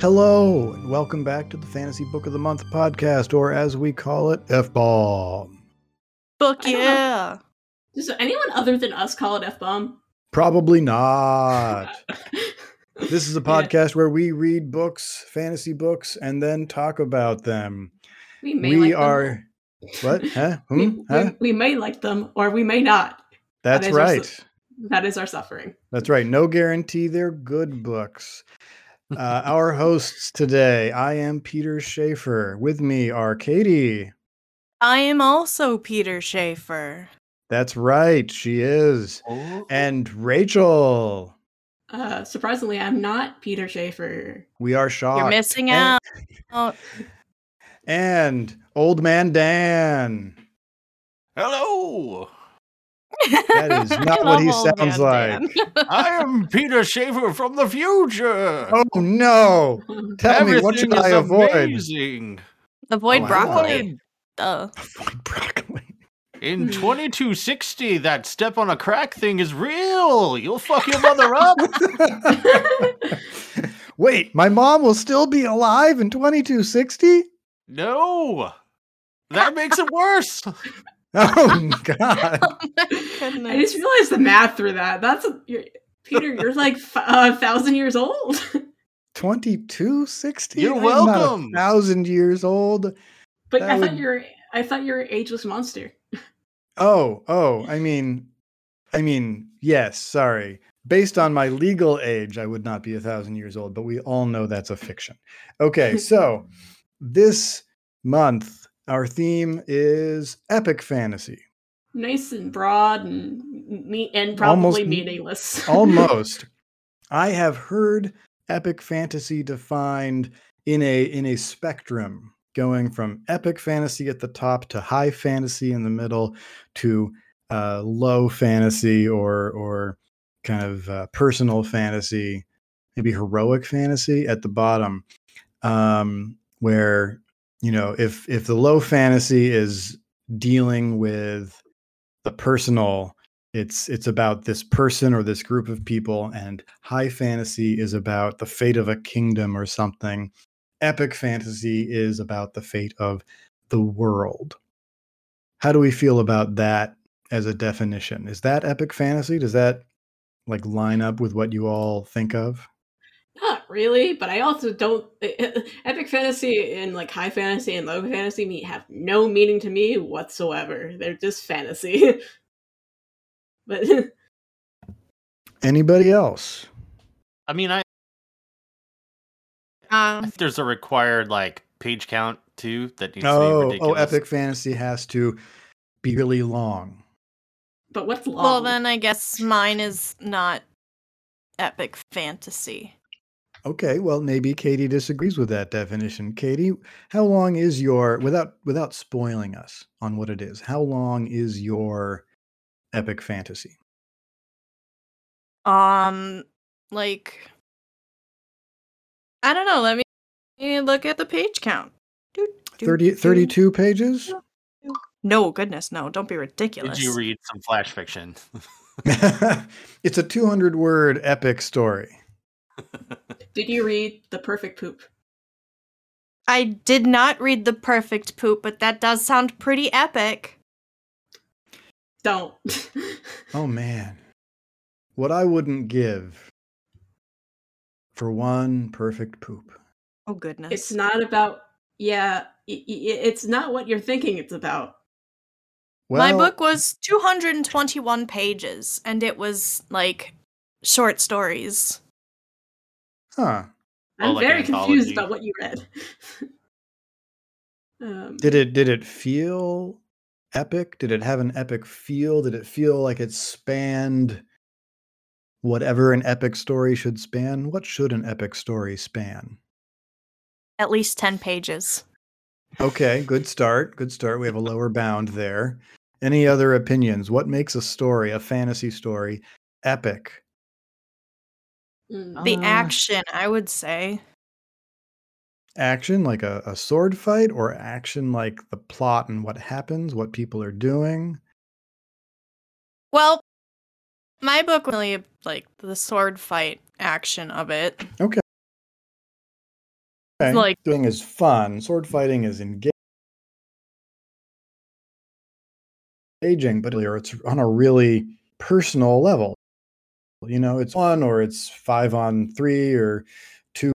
Hello, and welcome back to the Fantasy Book of the Month podcast, or as we call it, F Bomb. Fuck I don't know. yeah. Does anyone other than us call it F bomb? Probably not. This is a Yeah. podcast where we read books, fantasy books, and then talk about them. We may we like them. are. What? Huh? We, Hmm? Huh? we, we may like them or we may not. That's is our right. s- That is our suffering. That's right. No guarantee they're good books. Uh, our hosts today, I am Peter Schaefer. With me are Katie. I am also Peter Schaefer. That's right, she is. And Rachel. Uh, surprisingly, I'm not Peter Schaefer. We are shocked. You're missing out. Oh, And Old Man Dan. Hello, That is not what he sounds like. I am Peter Schaefer from the future. Oh no! Tell me, what should Everything I avoid? amazing. Avoid Oh, broccoli. Duh. Avoid broccoli. In Hmm. 2260, that step on a crack thing is real. You'll fuck your mother up. Wait, my mom will still be alive in 2260? No, that makes it worse. Oh, oh God! Oh I just realized the math through that. That's a, you're, Peter. You're like f- uh, a thousand years old. 2260? You're I'm not a welcome. thousand years old. But That I would- thought you're. I thought you're an ageless monster. Oh, oh, I mean, I mean, yes, sorry. Based on my legal age, I would not be a thousand years old, but we all know that's a fiction. Okay, so this month, our theme is epic fantasy. Nice and broad and me- and probably Almost- meaningless. Almost. I have heard epic fantasy defined in a in a spectrum going from epic fantasy at the top to high fantasy in the middle to uh, low fantasy or or kind of uh, personal fantasy, maybe heroic fantasy at the bottom, um, where you know if if the low fantasy is dealing with the personal it's it's about this person or this group of people and high fantasy is about the fate of a kingdom or something. Epic fantasy is about the fate of the world. How do we feel about that as a definition? Is that epic fantasy? Does that like line up with what you all think of Not really, but I also don't. Epic fantasy and like high fantasy and low fantasy me have no meaning to me whatsoever. They're just fantasy. but anybody else I mean, I Um, think there's a required like page count too that needs to be oh ridiculous. oh epic fantasy has to be really long but what's long? well, then I guess mine is not epic fantasy. Okay, well maybe Katie disagrees with that definition. Katie, how long is your without without spoiling us on what it is? How long is your epic fantasy? Um, like, I don't know. Let me, let me look at the page count. Doot, doot, 30, doot. 32 pages? No, goodness, no! Don't be ridiculous. Did you read some flash fiction? it's a 200 word epic story. Did you read The Perfect Poop? I did not read the perfect poop, but that does sound pretty epic. Don't. Oh man. What I wouldn't give for one perfect poop. Oh goodness! it's not about. Yeah, i- i- it's not what you're thinking it's about. Well, My book was 221 pages, and it was like short stories. Huh. I'm like very confused about what you read. um, Did it did it feel epic? Did it have an epic feel? Did it feel like it spanned whatever an epic story should span? What should an epic story span? At least 10 pages. Okay, good start. Good start. We have a lower bound there. Any other opinions? What makes a story, a fantasy story, epic? Mm, The Uh, action, I would say. Action like a, a sword fight, or action like the plot and what happens, what people are doing? Well, my book really like the sword fight action of it. Okay. Okay, like- doing is fun. Sword fighting is engaging, but it's on a really personal level. You know, it's one or it's five on three or two.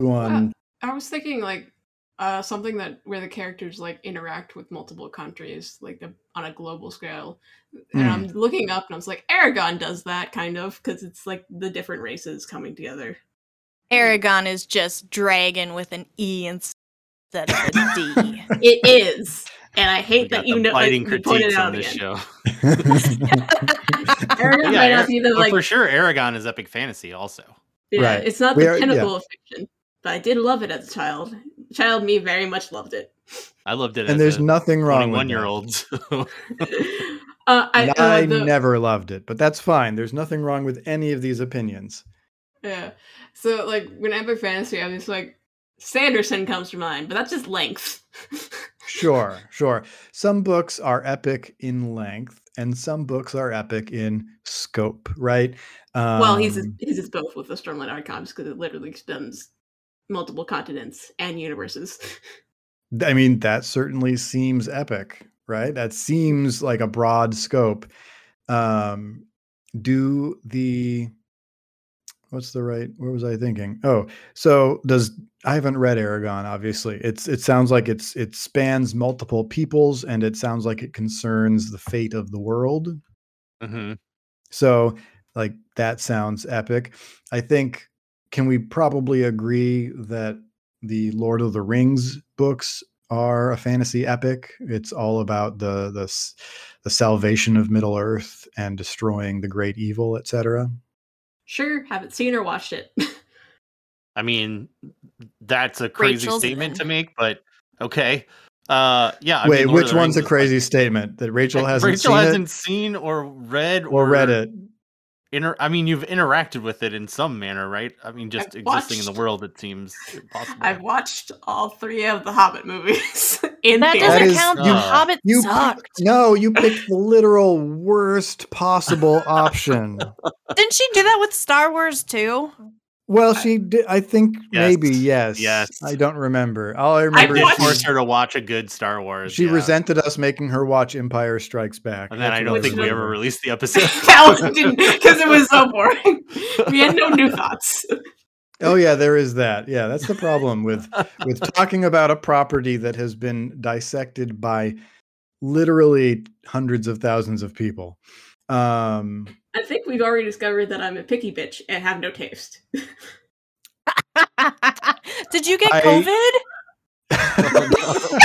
On I was thinking like uh something that where the characters like interact with multiple countries like the, on a global scale and Mm. i'm looking up and i was like Eragon does that kind of because it's like the different races coming together Eragon is just dragon with an E instead of a D. it is and i hate that you the know like, biting you pointed critiques it on out this again show. Eragon Yeah, might Ara- not be the like for sure, Eragon is epic fantasy. Also, yeah, Right. it's not We the are- pinnacle yeah. of fiction but i did love it as a child child me very much loved it I loved it. and as there's a nothing wrong with 21 year that. old. So. uh, I, And uh, I the- never loved it, but that's fine. There's nothing wrong with any of these opinions. Yeah. So like when epic fantasy, I'm just like Sanderson comes to mind, but that's just length. Sure, sure. Some books are epic in length, and some books are epic in scope, right? Um, well, he's he's just both with the Stormlight Archives because it literally spans multiple continents and universes. I mean, that certainly seems epic, right? That seems like a broad scope. Um, do the what's the right? What was I thinking? Oh, so does I haven't read Eragon. Obviously, it's it sounds like it's it spans multiple peoples, and it sounds like it concerns the fate of the world. hmm So, like that sounds epic. I think can we probably agree that the Lord of the Rings books are a fantasy epic? It's all about the the the salvation of Middle Earth and destroying the great evil, etc. Sure, haven't seen or watched it. I mean, that's a crazy Rachel's statement in. to make, but okay. Uh, yeah. I Wait, mean, which one's a is, like- crazy statement that Rachel hasn't Rachel seen hasn't it seen or read or read it? Inter- I mean, you've interacted with it in some manner, right? I mean, just I've existing in the world, it seems impossible. I've watched all three of the Hobbit movies in That theater. That doesn't is- count. you- The Hobbit You sucked. no, you picked the literal worst possible option. Didn't she do that with Star Wars too? Well, she did. I think Yes, maybe yes. yes. I don't remember. All I I remember did is watched- force her to watch a good Star Wars. she yeah. resented us making her watch Empire Strikes Back. and then That's I don't think we ever released the episode. because it was so boring. We had no new thoughts. Oh yeah, there is that. Yeah, that's the problem with with talking about a property that has been dissected by literally hundreds of thousands of people. Um, I think we've already discovered that I'm a picky bitch and have no taste. Did you get I- COVID?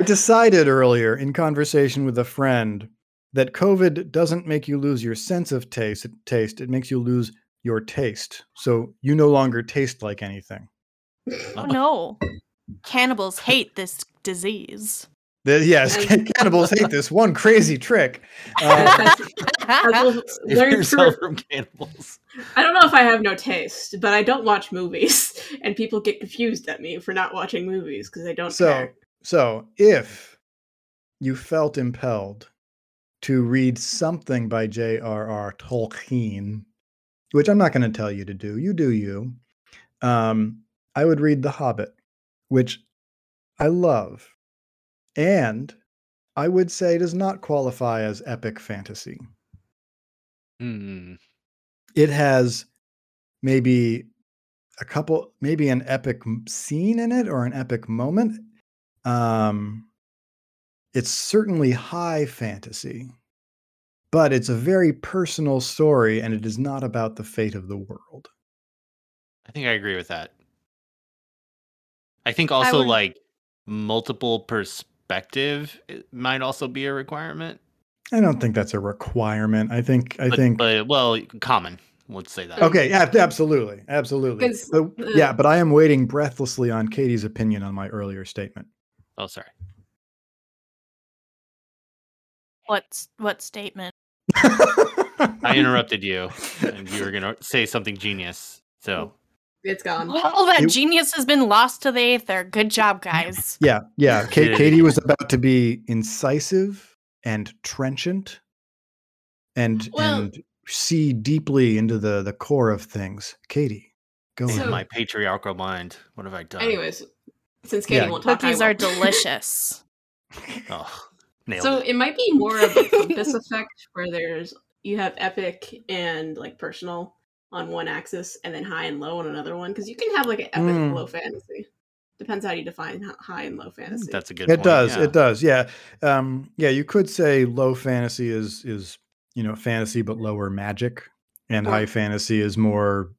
I decided earlier in conversation with a friend that COVID doesn't make you lose your sense of taste. Taste it makes you lose your taste. So you no longer taste like anything. Oh no. Cannibals hate this disease. The- yes, And- cannibals hate this one crazy trick. That's- I've Save learned yourself from cannibals. I don't know if I have no taste, but I don't watch movies, and people get confused at me for not watching movies because I don't so, care. so if you felt impelled to read something by J.R.R. Tolkien, which I'm not going to tell you to do, you do you. Um, I would read The Hobbit, which I love, and I would say does not qualify as epic fantasy. Hmm. It has maybe a couple, maybe an epic scene in it or an epic moment. Um, it's certainly high fantasy, but it's a very personal story, and it is not about the fate of the world. I think I agree with that. I think also would- like multiple perspective it might also be a requirement. I don't think that's a requirement. I think I but, think but well, common. Let's say that. okay, yeah, absolutely, Absolutely. But, yeah, but I am waiting breathlessly on Katie's opinion on my earlier statement. Oh, sorry. What's what statement? I interrupted you, and you were gonna say something genius. So It's gone. All that It- genius has been lost to the aether. Good job, guys. Yeah, yeah. Ka- Katie was about to be incisive, and trenchant and Well- and see deeply into the the core of things. Katie, go So- ahead. my patriarchal mind. What have I done? Anyways, since Katie Yeah. won't talk, I Cookies are will. delicious. oh, nailed So it. it might be more of a compass effect where there's you have epic and like personal on one axis and then high and low on another one because you can have like an epic Mm. low fantasy. Depends how you define high and low fantasy. That's a good. it point, does yeah. it does yeah um yeah you could say low fantasy is is you know fantasy but lower magic and Or- high fantasy is more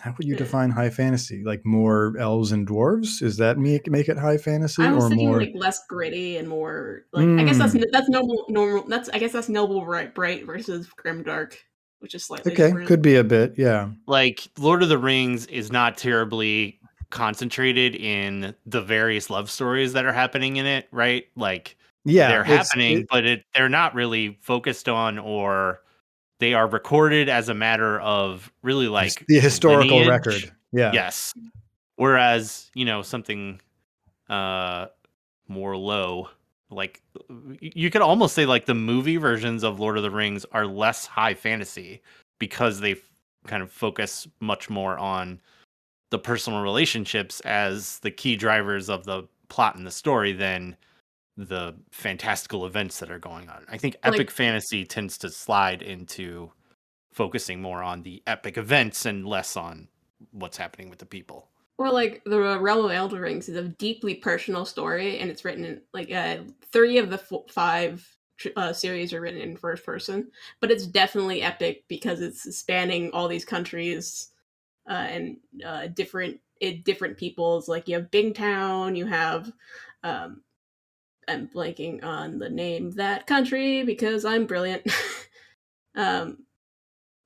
how would you define high fantasy like more elves and dwarves is that make make it high fantasy I was or thinking more like less gritty and more like I guess that's Mm. that's normal normal that's I guess that's noble bright bright versus grimdark, which is slightly okay different. could be a bit yeah like Lord of the Rings is not terribly concentrated in the various love stories that are happening in it, right? Like yeah they're happening, it- but it they're not really focused on or they are recorded as a matter of really like the historical lineage. record yeah Yes. Whereas, you know, something uh more low, like you could almost say like the movie versions of Lord of the Rings are less high fantasy because they f- kind of focus much more on the personal relationships as the key drivers of the plot and the story than the fantastical events that are going on. I think Like- epic fantasy tends to slide into focusing more on the epic events and less on what's happening with the people. Or like the Realm of Elderlings is a deeply personal story, and it's written in like uh, three of the f- five uh, series are written in first person, but it's definitely epic because it's spanning all these countries uh, and uh, different it, different peoples. Like you have Bingtown, you have um, I'm blanking on the name that country because I'm brilliant. um,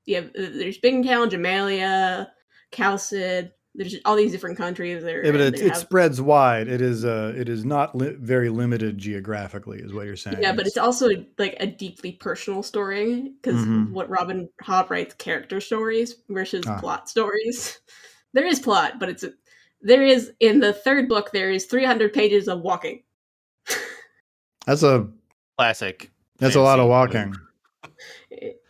yeah, there's Bingtown, Jamaillia, Chalced. There's all these different countries. There, Yeah, but it, it have- spreads wide. It is uh it is not li- very limited geographically, is what you're saying. yeah, but it's also like a deeply personal story because Mhm. what Robin Hobb writes character stories versus Ah. plot stories. There is plot, but it's a, there is in the third book there is 300 pages of walking. that's a Classic. that's a lot of walking. It-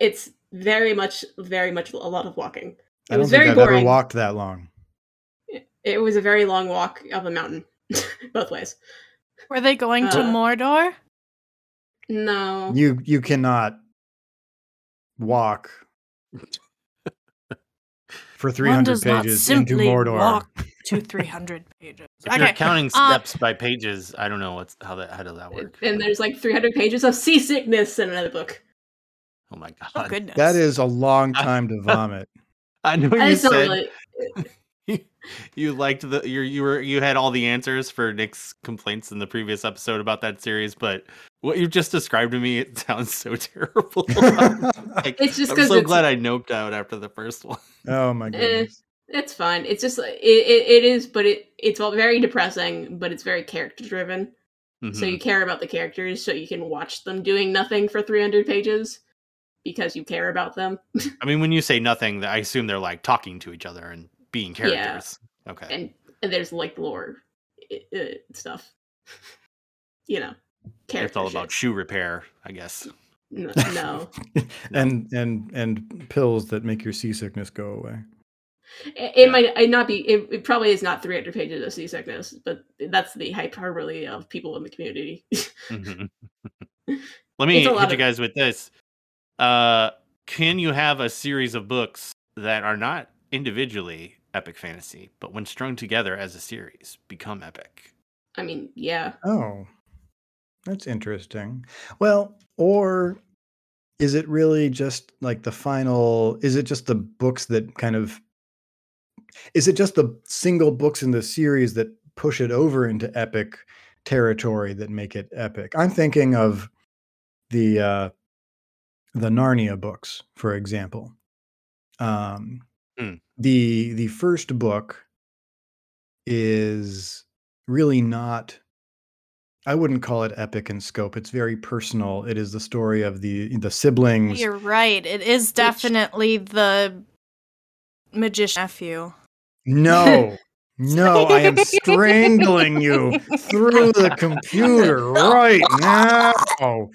it's very much very much a lot of walking. It I don't was think very I've boring. ever walked that long. It was a very long walk up a mountain, both ways. Were they going to Uh, Mordor? No, You you cannot walk for 300 does not pages into Mordor. walk to 300 pages. If you're Okay. counting uh, steps by pages, I don't know what's how that how does that work. and there's like 300 pages of seasickness in another book. Oh my god. Oh goodness. That is a long time to vomit. I know I you just said really. you liked the you you were you had all the answers for Nick's complaints in the previous episode about that series, but what you've just described to me it sounds so terrible. Like, It's just I'm 'cause so it's- glad I noped out after the first one. oh my goodness. It's fine. It's just it, it, it is, but it it's all very depressing. But it's very character driven. So Mhm. you care about the characters, so you can watch them doing nothing for 300 pages because you care about them. I mean, when you say nothing, I assume they're like talking to each other and being Yeah. characters. Okay. And and there's like lore uh, uh, stuff. you know, character. It's all shit. about shoe repair, I guess. No, no. and and and pills that make your seasickness go away. it, it might it not be. It, it probably is not 300 pages of seasickness, but that's the hyperbole of people in the community. Mhm. Let me hit lot you of- guys with this. Uh, can you have a series of books that are not individually epic fantasy, but when strung together as a series, become epic? I mean, yeah. Oh, that's interesting. Well, or is it really just like the final? Is it just the books that kind of? Is it just the single books in the series that push it over into epic territory that make it epic? I'm thinking of the uh, the Narnia books, for example. Um, Hmm. the the first book is really not I wouldn't call it epic in scope. It's very personal. It is the story of the the siblings. You're right. It is definitely the magician nephew. No, No, I am strangling you through the computer right now.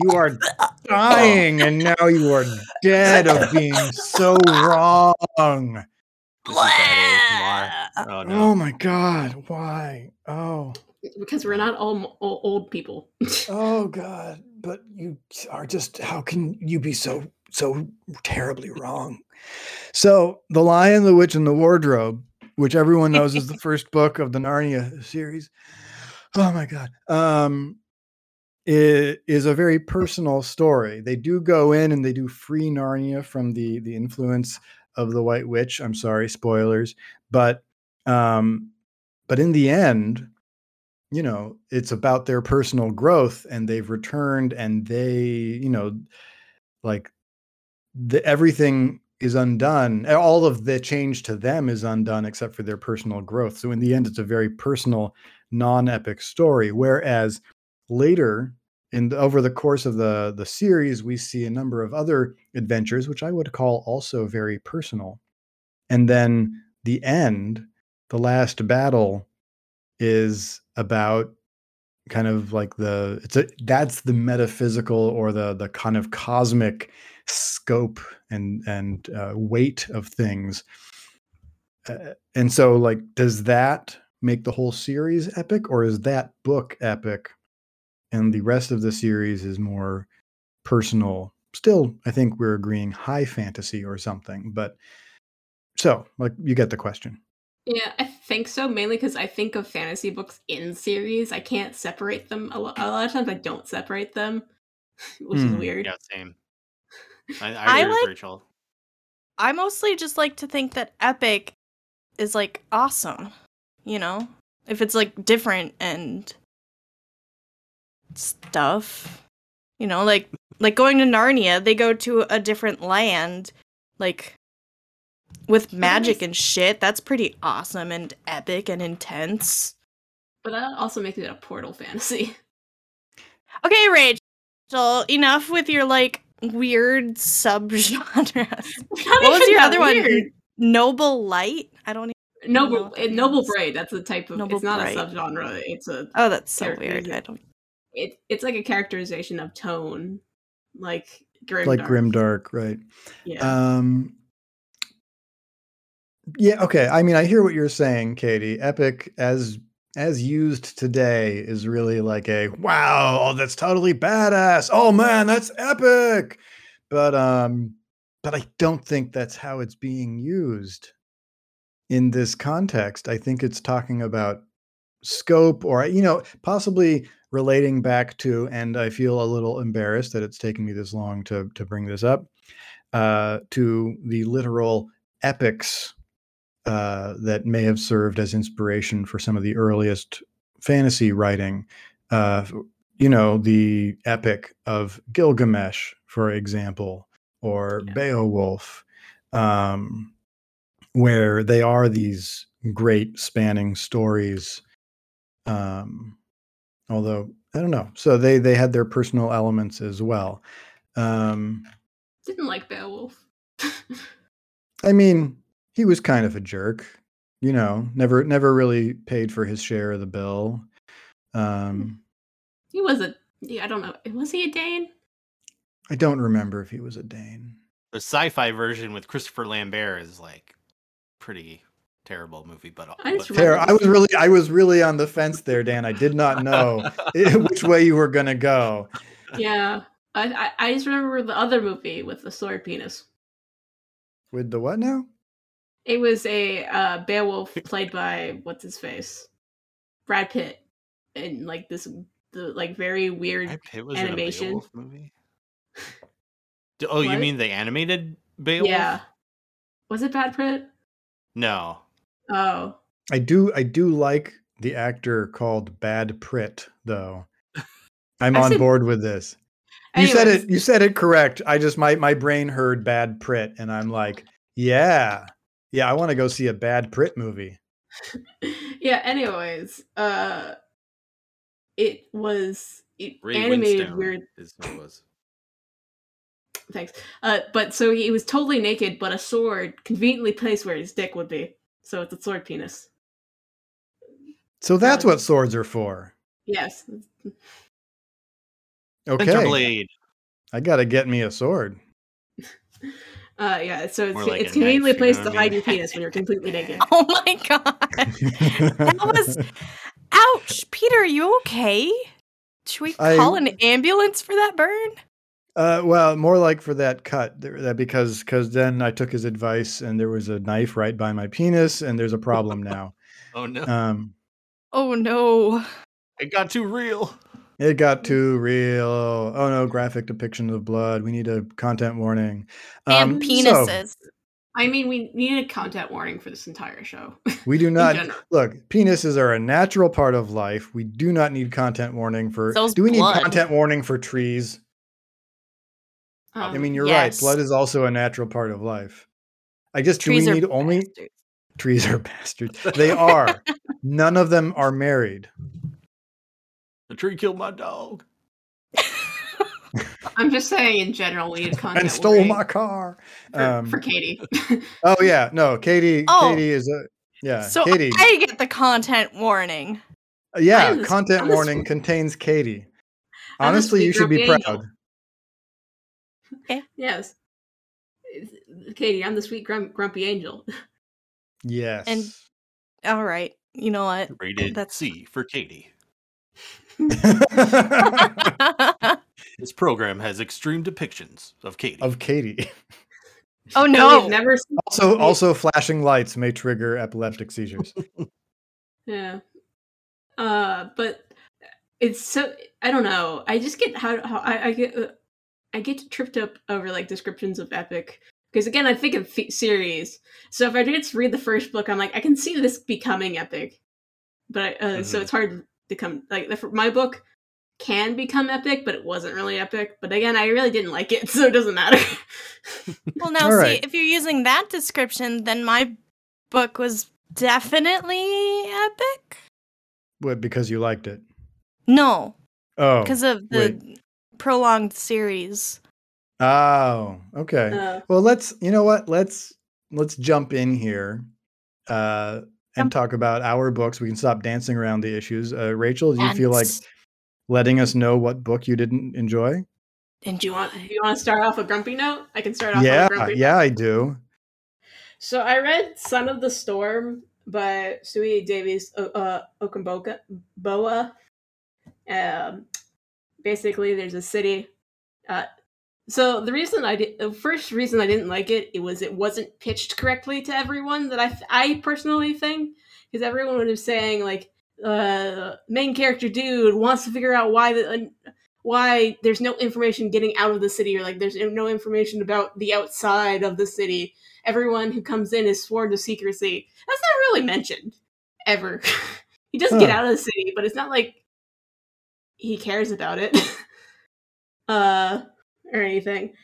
You are dying, and now you are dead of being so wrong. This is bad ASMR. Oh no. Oh my god, why? Oh, because we're not all m- o- old people. oh god, but you are just how can you be so so terribly wrong? So, The Lion, the Witch, and the Wardrobe, which everyone knows is the first book of the Narnia series. Oh my god. Um it is a very personal story. They do go in and they do free Narnia from the the influence of the White Witch. I'm sorry, spoilers, but um, but in the end, you know, it's about their personal growth, and they've returned, and they, you know, like the everything is undone. All of the change to them is undone except for their personal growth. So in the end, it's a very personal, non-epic story. Whereas later in the, over the course of the the series we see a number of other adventures which i would call also very personal and then the end the last battle is about kind of like the it's a that's the metaphysical or the the kind of cosmic scope and and uh, weight of things uh, and so like does that make the whole series epic or is that book epic and the rest of the series is more personal still i think we're agreeing high fantasy or something but so like you get the question Yeah, I think so. Mainly because I think of fantasy books in series. I can't separate them. A, lo- a lot of times, I don't separate them, which is Hmm. weird. Yeah, same. I, I I agree with like- Rachel. I mostly just like to think that epic is like awesome, you know? If it's like different and stuff. You know, like like going to Narnia, they go to a different land like with magic and shit. That's pretty awesome and epic and intense. But that also makes it a portal fantasy. Okay, Rachel, enough with your like weird subgenres. what was your other one? Noble Light? I don't even Noble, what that uh, Noble. Braid. That's a type of. Noble it's not Braid. a subgenre. It's a. Oh, that's so weird. I don't It, it's like a characterization of tone, like grim. like grimdark right Yeah. Um yeah, okay. I mean, I hear what you're saying, Katie. Epic as as used today is really like a wow, oh, that's totally badass. Oh man, that's epic. But um but I don't think that's how it's being used in this context. I think it's talking about scope or you know, possibly relating back to and I feel a little embarrassed that it's taken me this long to to bring this up uh, to the literal epics uh, that may have served as inspiration for some of the earliest fantasy writing. Uh, you know, the epic of Gilgamesh, for example, or Yeah. Beowulf, um, where they are these great spanning stories. Um, although I don't know, so they they had their personal elements as well. Um, Didn't like Beowulf. I mean, he was kind of a jerk, you know, never never really paid for his share of the bill. Um, he wasn't Yeah, I don't know. Was he a Dane? I don't remember if he was a Dane. The sci-fi version with Christopher Lambert is like pretty terrible movie, but, I but Tara, remember I was really I was really on the fence there, Dan. I did not know which way you were gonna go. Yeah. I, I I just remember the other movie with the sword penis. With the what now? It was a uh, Beowulf played by what's his face, Brad Pitt, and like this the like very weird. Brad Pitt was animation. in a Beowulf movie. D- Oh, you mean the animated Beowulf? Yeah, was it Brad Pitt? No. Oh, I do I do like the actor called Bad Prit, though. I'm I on said- board with this. You said it. You said it correct. I just my my brain heard Bad Prit, and I'm like, yeah, yeah. I want to go see a Bad Prit movie. yeah. Anyways, uh, it was it Ray animated Winstone weird. is who it was. Thanks. Uh, but so he was totally naked, but a sword conveniently placed where his dick would be. So it's a sword penis. So that's what swords are for. Yes. Okay. Interblade. I gotta get me a sword. Uh, yeah, so it's, like it's a conveniently knife, you know placed what to I hide mean? your penis when you're completely naked. Oh my god. That was ouch. Peter, are you okay? Should we I- call an ambulance for that burn? Uh, well, more like for that cut, that because because then I took his advice and there was a knife right by my penis and there's a problem now. Oh no, Um, Oh no. it got too real. It got too real. Oh no, graphic depiction of blood. We need a content warning. And Um, so, penises. I mean, we need a content warning for this entire show. we do not look. Penises are a natural part of life. We do not need content warning for. So's do we blood. need content warning for trees? I Um, mean, you're yes. right. Blood is also a natural part of life. I guess Trees do we need only bastards. trees are bastards. They are. None of them are married. The tree killed my dog. I'm just saying, in general, we had content and stole warning my car. for, Um, for Katie. oh yeah, no, Katie. Oh. Katie is a yeah. So Katie. I get the content warning. yeah, I'm content I'm warning sweet- contains Katie. Honestly, you should be grumpy proud. angel. yes. Katie, I'm the sweet grum- grumpy angel. Yes. And all right. You know what? Rated That's- C for Katie. This program has extreme depictions of Katie. of Katie. oh We've no. never seen Also, also flashing lights may trigger epileptic seizures. Yeah. Uh, but it's so I don't know. I just get how, how I, I get uh, I get tripped up over like descriptions of epic because again I think of f- series. So if I just read the first book, I'm like I can see this becoming epic, but uh, so Mhm. it's hard to come like the, my book can become epic, but it wasn't really epic. But again, I really didn't like it, so it doesn't matter. Well, now All see, right. if you're using that description, then my book was definitely epic. what? Because you liked it? No, Oh. because of the prolonged series. Oh. Okay. uh, Well, let's. You know what? Let's let's jump in here, uh, and talk about our books. We can stop dancing around the issues. Uh, Rachel, do you feel like letting us know what book you didn't enjoy? And do you want you want to start off a grumpy note? I can start off. Yeah. on a grumpy Yeah, I do. So I read "Son of the Storm" by Suyi Davies uh, uh, Okumboka Boa. Um, basically, there's a city. Uh, so the reason I did, the first reason I didn't like it, it was it wasn't pitched correctly to everyone. That I, I personally think, because everyone was saying like, uh, main character dude wants to figure out why the. Uh, why there's no information getting out of the city or like there's no information about the outside of the city everyone who comes in is sworn to secrecy. That's not really mentioned ever. he does get out of the city, but it's not like he cares about it. uh or anything.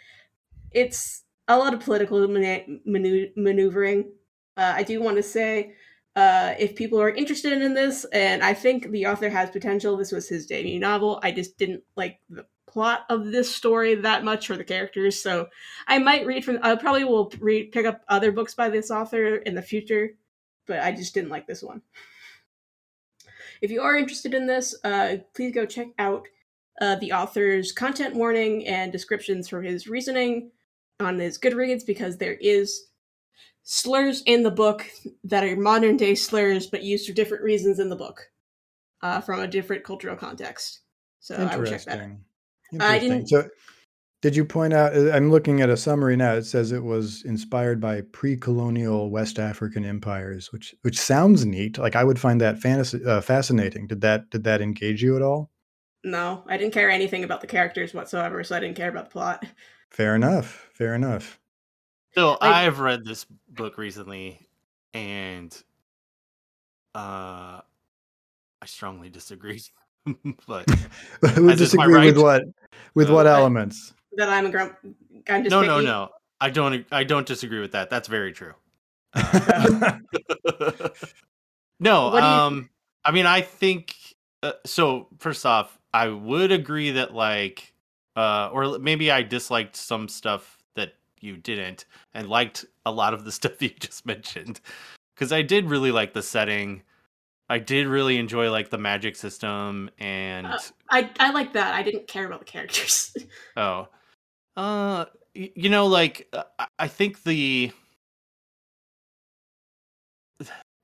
It's a lot of political manu- maneuvering. Uh, I do want to say uh, if people are interested in this, and I think the author has potential, this was his debut novel. I just didn't like the plot of this story that much or the characters, so I might read from. I probably will read pick up other books by this author in the future, but I just didn't like this one. If you are interested in this, uh, please go check out uh, the author's content warning and descriptions for his reasoning on his Goodreads because there is slurs in the book that are modern day slurs but used for different reasons in the book uh, from a different cultural context. So I would check that. Interesting. I didn't- So, did you point out? uh, I'm looking at a summary now. It says it was inspired by pre-colonial West African empires, which which sounds neat. Like I would find that fantasy uh, fascinating. Did that did that engage you at all? No, I didn't care anything about the characters whatsoever, so I didn't care about the plot. Fair enough. Fair enough. So I- I've read this book recently, and uh, I strongly disagree. but we As is my disagree with what with Uh, what I- elements? That I'm a grump. I'm just no, no, picky. no. I don't. I don't disagree with that. That's very true. Uh, no, What do you- um, I mean, I think uh, so. First off, I would agree that like, uh, or maybe I disliked some stuff that you didn't, and liked a lot of the stuff you just mentioned, because I did really like the setting. I did really enjoy like the magic system and Uh, I I like that. I didn't care about the characters. oh, uh, y- you know, like uh, I think the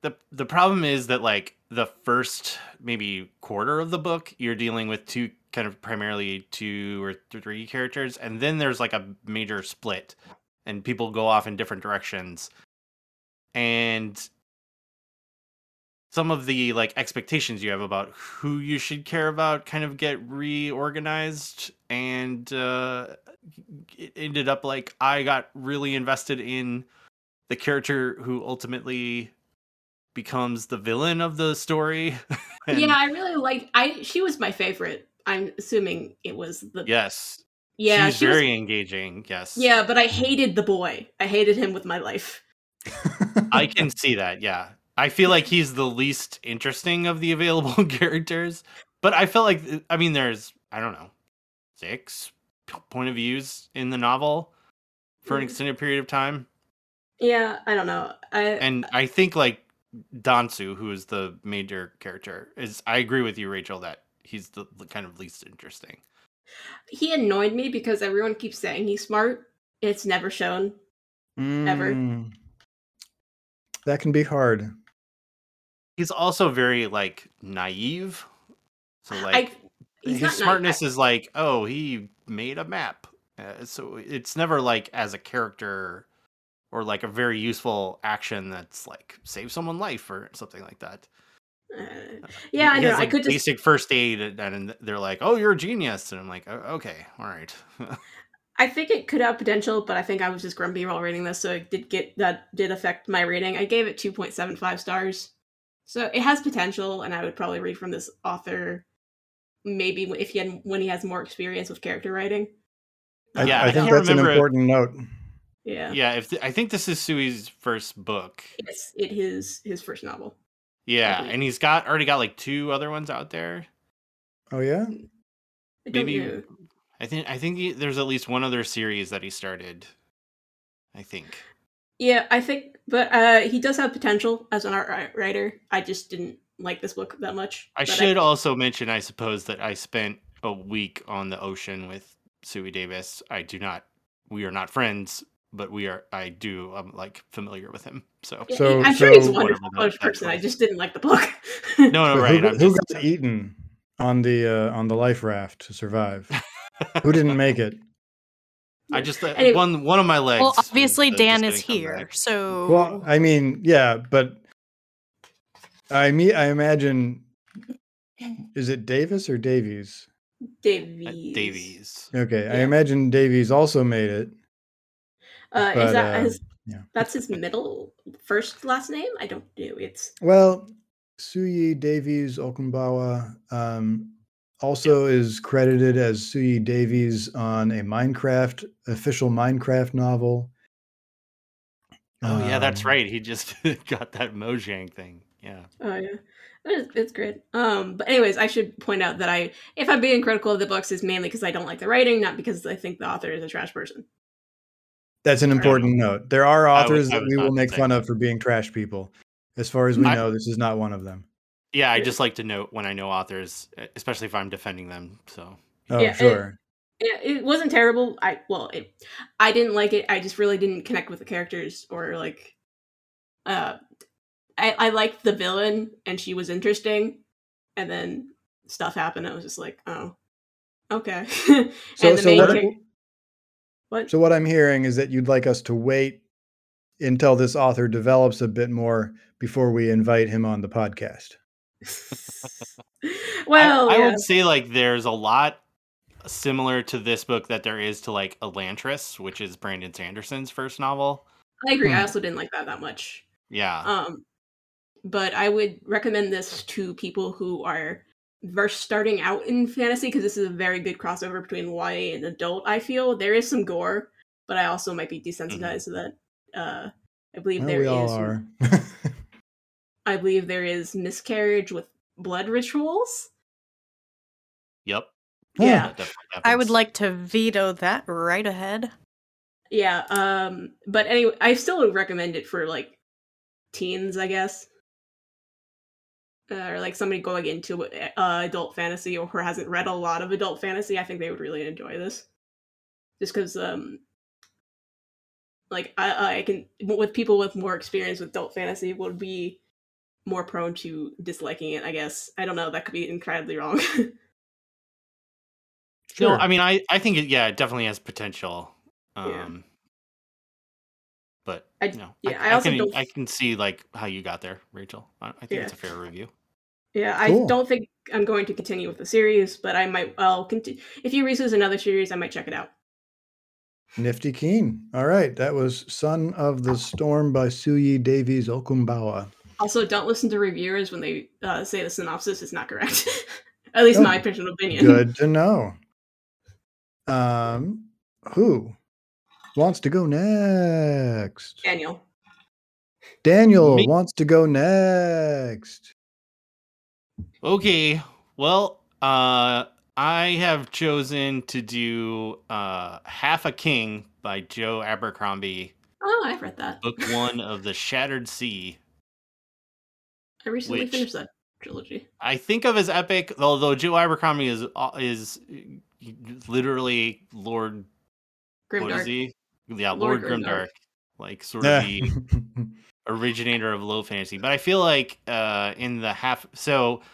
the the problem is that like the first maybe quarter of the book you're dealing with two kind of primarily two or three characters and then there's like a major split and people go off in different directions. And some of the like expectations you have about who you should care about kind of get reorganized and uh it ended up like i got really invested in the character who ultimately becomes the villain of the story And yeah, I really liked. I she was my favorite. I'm assuming it was the yes yeah. she's she was- very engaging yes yeah, but I hated the boy. I hated him with my life. I can see that. Yeah, I feel like he's the least interesting of the available characters. But I felt like, I mean, there's I don't know six point of views in the novel for an Mhm. extended period of time, Yeah, I don't know. I and I think like Danso, who is the major character, is I agree with you, Rachel, that he's the, the kind of least interesting. he annoyed me because everyone keeps saying he's smart. It's never shown. Ever. Mm. That can be hard. He's also very like naive. So like I his smartness nice. is like, oh, he made a map. Uh, so it's never like as a character or like a very useful action that's like save someone life or something like that. Uh, He- yeah, I know. has, I like, could just basic first aid, and, and they're like, "Oh, you're a genius," and I'm like, "Oh, "Okay, all right." I think it could have potential, but I think I was just grumpy while reading this, so it did get that did affect my rating. I gave it two point seven five stars, so it has potential, and I would probably read from this author, maybe if he had when he has more experience with character writing. I, Yeah, I I think that's an remember- important note. Yeah, yeah, if th- I think this is Suyi's first book. it's it his his first novel. Yeah, and he's got already got like two other ones out there. Oh yeah. I Maybe know. I think I think he, there's at least one other series that he started. I think. Yeah, I think, but uh, he does have potential as an art writer. I just didn't like this book that much. I but should also mention, I suppose, that I spent a week on the ocean with Suyi Davis. I do not, we are not friends, but we are. I do. I'm like familiar with him. So So- I'm sure he's a so- wonderful that- that person. I just didn't like the book. no, no, But right. who, I'm who just, got eaten on the uh, on the life raft to survive? who didn't make it? I just uh, Anyway- one one of my legs. Well, was, obviously uh, Dan is here, so Well, I mean, yeah, but I mean, I imagine. Is it Davis or Davies? Uh, Davies. Davies. Okay, I imagine Davies also made it. Uh, But, is that uh, his? yeah. That's his middle first last name. I don't know. It's Well, Suyi Davies Okungbowa um, also is credited as Suyi Davies on a Minecraft official Minecraft novel. Oh yeah, that's Um, right. He just got that Mojang thing. Yeah. oh yeah, it's, it's great. Um, but anyways, I should point out that I, if I'm being critical of the books, is mainly because I don't like the writing, not because I think the author is a trash person. That's an important note. There are I was- authors I that we will make fun of for being trash people. As far as we I- know, this is not one of them. Yeah, I just like to note when I know authors, especially if I'm defending them. So Oh, Yeah, sure. Yeah, it wasn't terrible. I well, it, I didn't like it. I just really didn't connect with the characters or like, uh, I I liked the villain and she was interesting, and then stuff happened. I was just like, oh, okay. and So, the so main what, char- what? so what I'm hearing is that you'd like us to wait until this author develops a bit more before we invite him on the podcast. well, I, I yeah. would say like there's a lot similar to this book that there is to like Elantris, which is Brandon Sanderson's first novel. I agree. I Hmm. also didn't like that that much. Yeah. Um, but I would recommend this to people who are first starting out in fantasy because this is a very good crossover between YA and adult. I feel there is some gore, but I also might be desensitized to that. Uh, I believe Well, there we is. all are. I believe there is miscarriage with blood rituals. yep. Yeah. that definitely I would like to veto that right ahead. Yeah. Um. But anyway, I still recommend it for like teens, I guess. Uh, or like somebody going into uh, adult fantasy or who hasn't read a lot of adult fantasy, I think they would really enjoy this. Just because, um, like I, I can with people with more experience with adult fantasy would be more prone to disliking it. I guess I don't know. That could be incredibly wrong. No, I mean, I I think it. Yeah, it definitely has potential. Um, Yeah. but I- no, yeah, I, I also can don't- I can see like how you got there, Rachel. I, I think Yeah. it's a fair review. Yeah, I don't think I'm going to continue with the series, but I might. I'll continue. If you release another series, I might check it out. Nifty Keen. All right. That was Son of the Storm by Suyi Davies Okungbowa. Also, don't listen to reviewers when they uh, say the synopsis is not correct. At least Oh, my personal opinion. Good to know. Um, who wants to go next? Daniel. Daniel Me. wants to go next. Okay, well, uh, I have chosen to do uh, Half a King by Joe Abercrombie, Oh, I've read that. book one of the Shattered Sea. I recently which- finished that trilogy. I think of as epic, although Joe Abercrombie is uh, is literally Lord. What is Grimdark. he? Yeah, Lord, Lord Grimdark. Grimdark. like sort of the originator of low fantasy. But I feel like uh, in the half, so uh,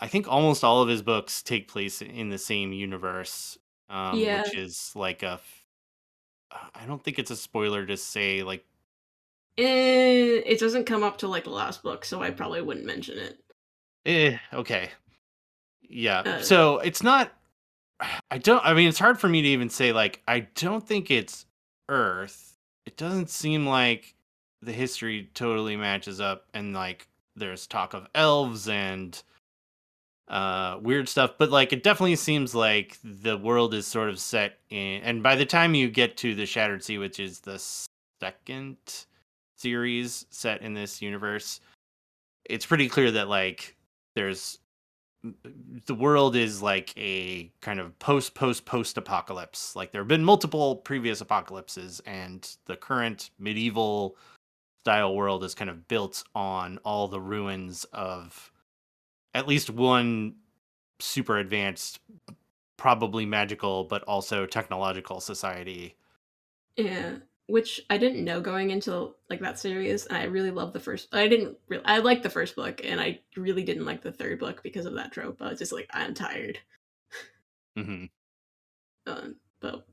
I think almost all of his books take place in the same universe, um, Yeah. which is like a. f- I don't think it's a spoiler to say like Eh, it doesn't come up to like the last book, so I probably wouldn't mention it. Eh, okay. Yeah. Uh, so it's not I don't I mean it's hard for me to even say like I don't think it's Earth. It doesn't seem like the history totally matches up and like there's talk of elves and uh weird stuff but like it definitely seems like the world is sort of set in and by the time you get to the shattered sea which is the second series set in this universe it's pretty clear that like there's the world is like a kind of post post post apocalypse. Like there have been multiple previous apocalypses and the current medieval style world is kind of built on all the ruins of at least one super advanced probably magical but also technological society Yeah, which I didn't know going into like that series, and I really love the first. I didn't. Really, I liked the first book, and I really didn't like the third book because of that trope. I was just like, I'm tired. Mm-hmm. Um, but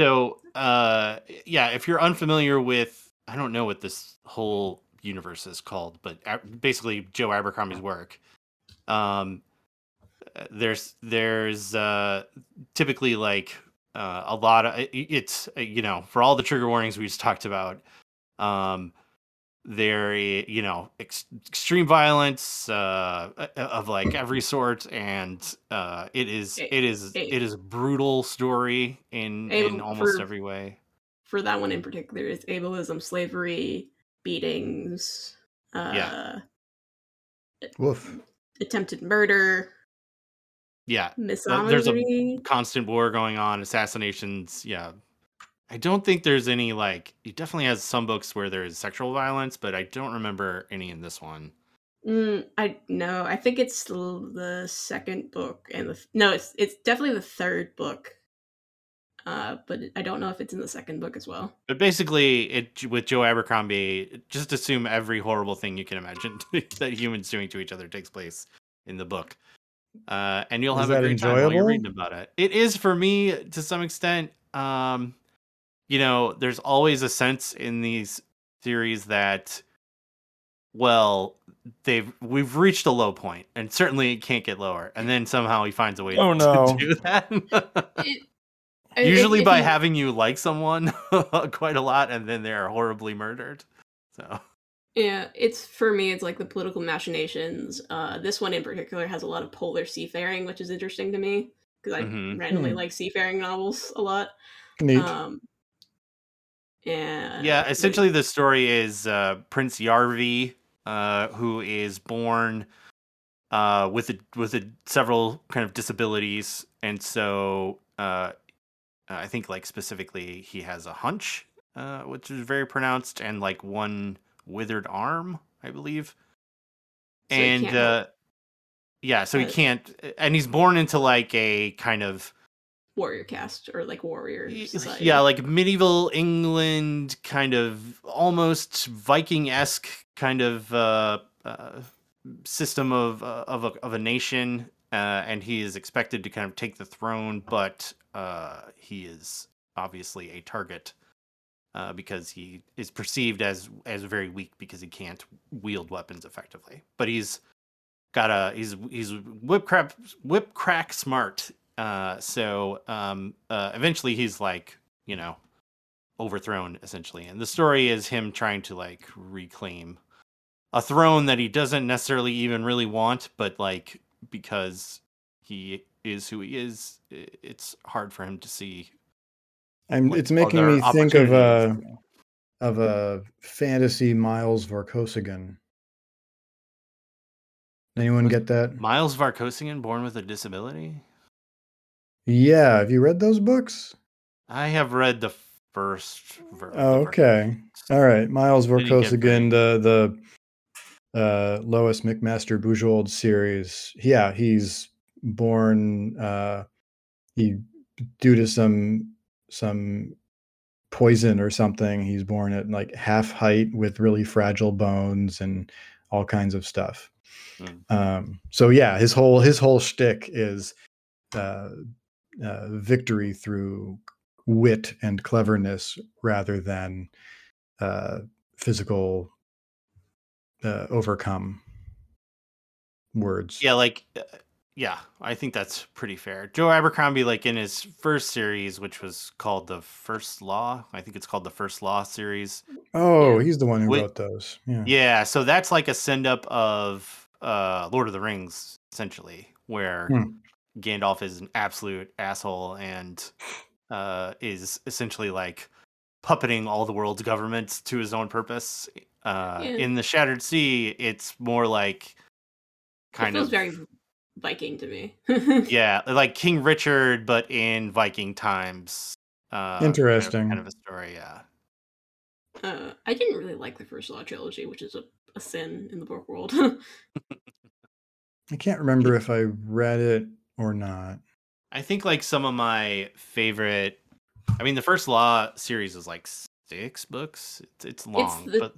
So, uh, yeah, if you're unfamiliar with, I don't know what this whole universe is called, but basically Joe Abercrombie's work. Um, there's there's uh, typically like uh, a lot of it's uh, you know for all the trigger warnings we just talked about. Um, there you know ex- extreme violence uh uh, of like every sort and uh it is A- it is a- it is a brutal story in A- in almost for- every way for that one in particular, it's ableism, slavery, beatings, uh, Woof. Attempted murder, yeah there's a- constant war going on assassinations yeah. I don't think there's any like it definitely has some books where there's sexual violence but i don't remember any in this one. Mm, I no, I think it's the second book and the no, it's it's definitely the third book. Uh, but I don't know if it's in the second book as well. but basically it with joe abercrombie just assume every horrible thing you can imagine that humans doing to each other takes place in the book uh, and you'll Is have a that great time while you're reading about it it is for me to some extent um, you know there's always a sense in these theories that well they've we've reached a low point and certainly it can't get lower and then somehow he finds a way Oh, to no. do that It, I- usually if by you- having you like someone quite a lot and then they're horribly murdered so Yeah, it's for me. It's like the political machinations. Uh, this one in particular has a lot of polar seafaring, which is interesting to me because I Mhm. randomly Hmm. like seafaring novels a lot. Neat. Um, yeah, yeah essentially the story is uh prince yarvi uh who is born uh with a with a several kind of disabilities and so uh i think like specifically he has a hunch uh which is very pronounced and like one withered arm i believe. So and uh, yeah, so he can't, and he's born into like a kind of warrior caste or like warrior society. Yeah, like medieval England, kind of almost Viking-esque kind of uh, uh, system of uh, of a, of a nation, uh, and he is expected to kind of take the throne, but uh, he is obviously a target uh, because he is perceived as as very weak because he can't wield weapons effectively. But he's got a he's he's whip crack whip crack smart. Uh, so um, uh, eventually he's like you know overthrown essentially, and the story is him trying to like reclaim a throne that he doesn't necessarily even really want, but like because he is who he is, it's hard for him to see. I'm, it's making me think of a of a fantasy Miles Vorkosigan. Anyone get that? Miles Vorkosigan, born with a disability. Yeah, have you read those books? I have read the first. ver- Oh, okay. All right, Miles Vorkosigan, the the uh, Lois McMaster Bujold series. Yeah, he's born. Uh, he due to some some poison or something. He's born at like half height with really fragile bones and all kinds of stuff. Hmm. Um, so yeah, his whole his whole shtick is uh, uh, victory through wit and cleverness rather than uh, physical uh, overcome words. Yeah, like, uh, yeah, I think that's pretty fair. Joe Abercrombie, like in his first series, which was called the First Law, I think it's called the First Law series. Oh, Yeah. he's the one who Wait- wrote those. Yeah. Yeah, so that's like a send up of uh Lord of the Rings, essentially, where Hmm. Gandalf is an absolute asshole and uh is essentially like puppeting all the world's governments to his own purpose. Uh Yeah. in the Shattered Sea, it's more like it kind feels of very Viking to me. yeah, like King Richard, but in Viking times. Uh, kind of- Interesting. Kind of, a story, yeah. Uh, I didn't really like the first Law trilogy, which is a, a sin in the book world. I can't remember if I read it or not. I think like some of my favorite. I mean, the first Law series is like six books. It's it's long, the- but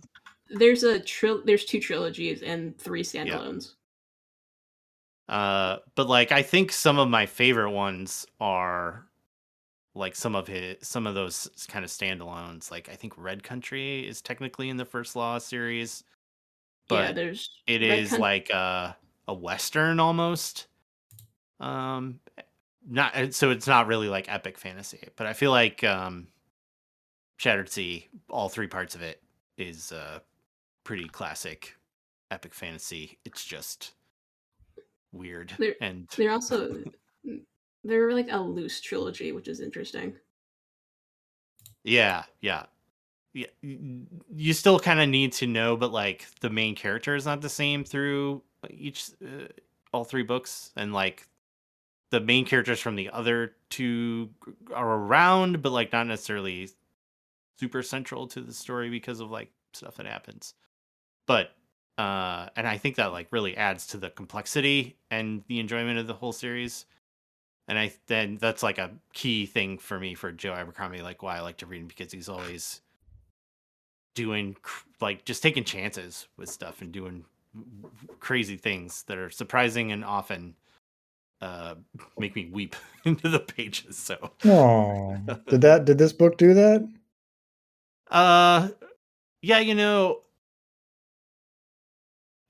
there's a tril- there's two trilogies and three standalones. Uh, but like I think some of my favorite ones are like some of his some of those kind of standalones. Like I think Red Country is technically in the first Law series, but yeah, there's it Red is Coun- like a a western almost um not so it's not really like epic fantasy but i feel like um shattered sea all three parts of it is uh pretty classic epic fantasy it's just weird There- and They're also they're like a loose trilogy, which is interesting. yeah yeah yeah you still kind of need to know but like the main character is not the same through each uh, all three books and like the main characters from the other two are around but like not necessarily super central to the story because of like stuff that happens but uh and i think that like really adds to the complexity and the enjoyment of the whole series and i then that's like a key thing for me for joe abercrombie like why i like to read him because he's always doing like just taking chances with stuff and doing crazy things that are surprising and often uh make me weep into the pages so Oh, did that? Did this book do that? uh yeah you know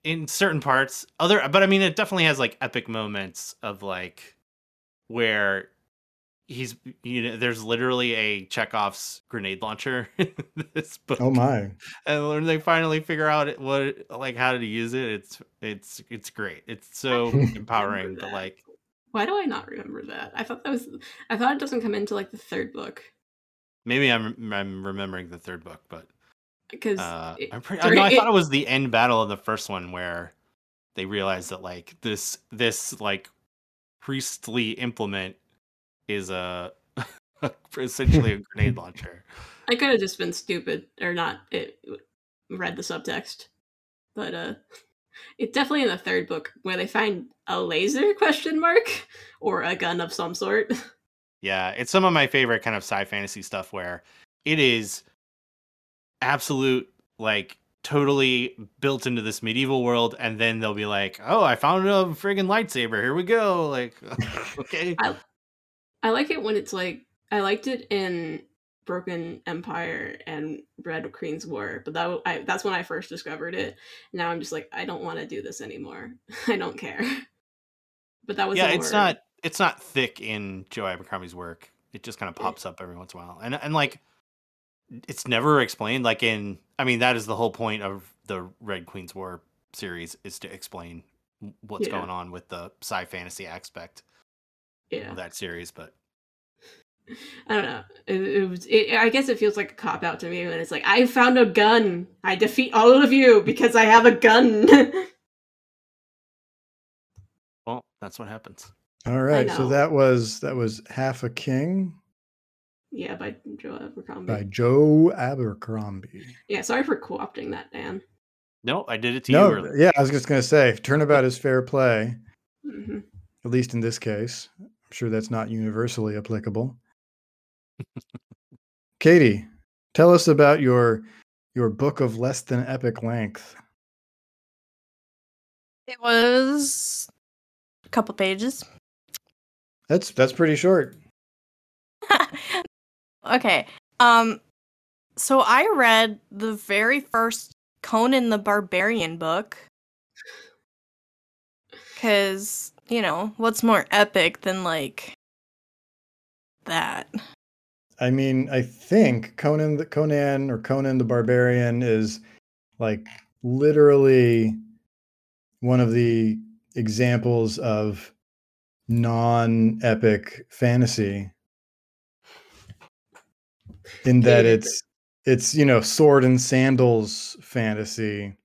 in certain parts other but i mean it definitely has like epic moments of like where he's you know there's literally a chekhov's grenade launcher in this book Oh my! and when they finally figure out what like how to use it it's it's it's great it's so empowering but like Why do I not remember that? I thought that was I thought it doesn't come into like the third book maybe i'm i'm remembering the third book but because uh i'm pretty during- no, i it- thought it was the end battle of the first one where they realized that like this this like priestly implement is a essentially a grenade launcher I could have just been stupid or not it read the subtext, but uh It's definitely in the third book where they find a laser question mark or a gun of some sort. Yeah, it's some of my favorite kind of sci fantasy stuff where it is absolute like totally built into this medieval world and then they'll be like, "Oh, I found a friggin' lightsaber. Here we go." Like, okay. I, I like it when it's like I liked it in Broken Empire and Red Queen's War, but that I, that's when I first discovered it. Now I'm just like I don't want to do this anymore. I don't care. But that was yeah, it's not it's not thick in Joe Abercrombie's work. It just kind of pops up every once in a while, and and like it's never explained. Like in, I mean, that is the whole point of the Red Queen's War series is to explain what's Yeah. going on with the sci fantasy aspect yeah. of that series. But I don't know. It, it was. It, I guess it feels like a cop out to me when it's like I found a gun. I defeat all of you because I have a gun. well, that's what happens. All right, so that was that was Half a King yeah, by Joe Abercrombie. by Joe Abercrombie. Yeah, sorry for co-opting that, Dan. No, I did it to you No, earlier. yeah, I was just gonna say, turnabout is fair play, hmm at least in this case. I'm sure that's not universally applicable. Katie, tell us about your your book of less than epic length. It was a couple pages. That's that's pretty short. Okay. Um so I read the very first Conan the Barbarian book cuz, you know, what's more epic than like that? I mean, I think Conan the Conan or Conan the Barbarian is like literally one of the examples of non-epic fantasy in that it's it's you know sword and sandals fantasy.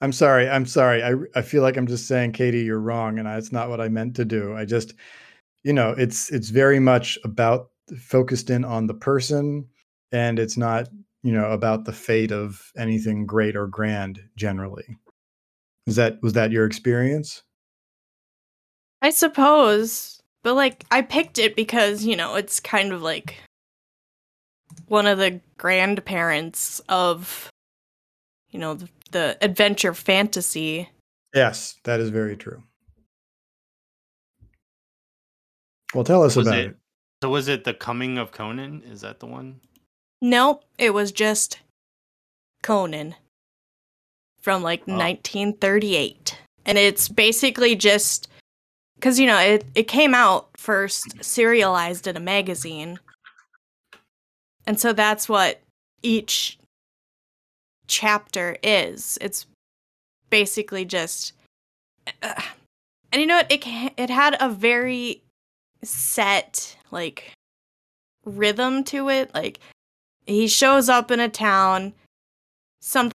I'm sorry i'm sorry i i feel like i'm just saying katie you're wrong and I, it's not what i meant to do. I just you know it's it's very much about focused in on the person and it's not you know about the fate of anything great or grand generally. Is that was that your experience? I suppose, but like I picked it because, you know, it's kind of like one of the grandparents of you know, the, the adventure fantasy. yes that is very true well tell us Was about it- it So was it the Coming of Conan? Is that the one? Nope, it was just Conan from like Oh. 1938. And it's basically just cuz you know, it it came out first serialized in a magazine. And so that's what each chapter is. It's basically just uh, and you know what? It it had a very set like rhythm to it. Like he shows up in a town, something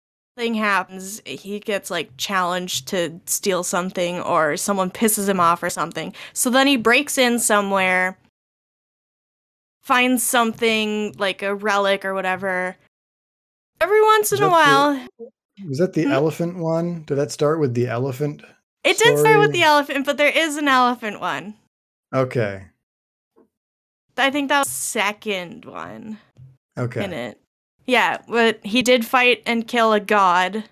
happens, he gets like challenged to steal something, or someone pisses him off or something. So then he breaks in somewhere, finds something like a relic or whatever. Every once in a that the- while, was that the Hmm? elephant one did that start with the elephant it did start with the elephant, but there is an elephant one. okay I think that was second one okay in it. Yeah, but he did fight and kill a god.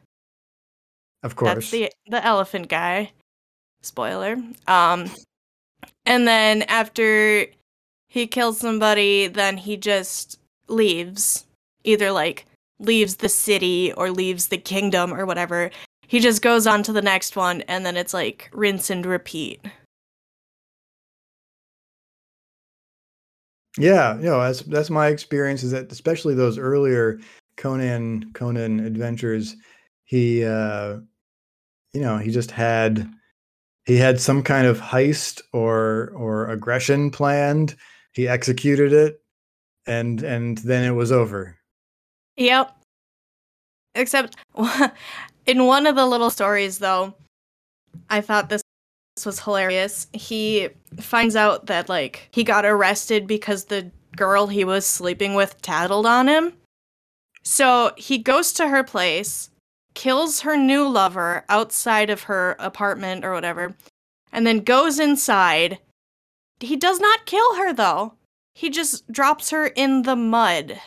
of course That's the the elephant guy. Spoiler. Um and then after he kills somebody, then he just leaves. Either like leaves the city or leaves the kingdom or whatever. He just goes on to the next one and then it's like rinse and repeat. Yeah, you know, that's that's my experience is that especially those earlier Conan Conan adventures, he uh you know, he just had he had some kind of heist or or aggression planned. He executed it and and then it was over. Yep. Except in one of the little stories, though, I thought this was hilarious. He finds out that like he got arrested because the girl he was sleeping with tattled on him. So he goes to her place kills her new lover outside of her apartment or whatever, and then goes inside. He does not kill her though. He just drops her in the mud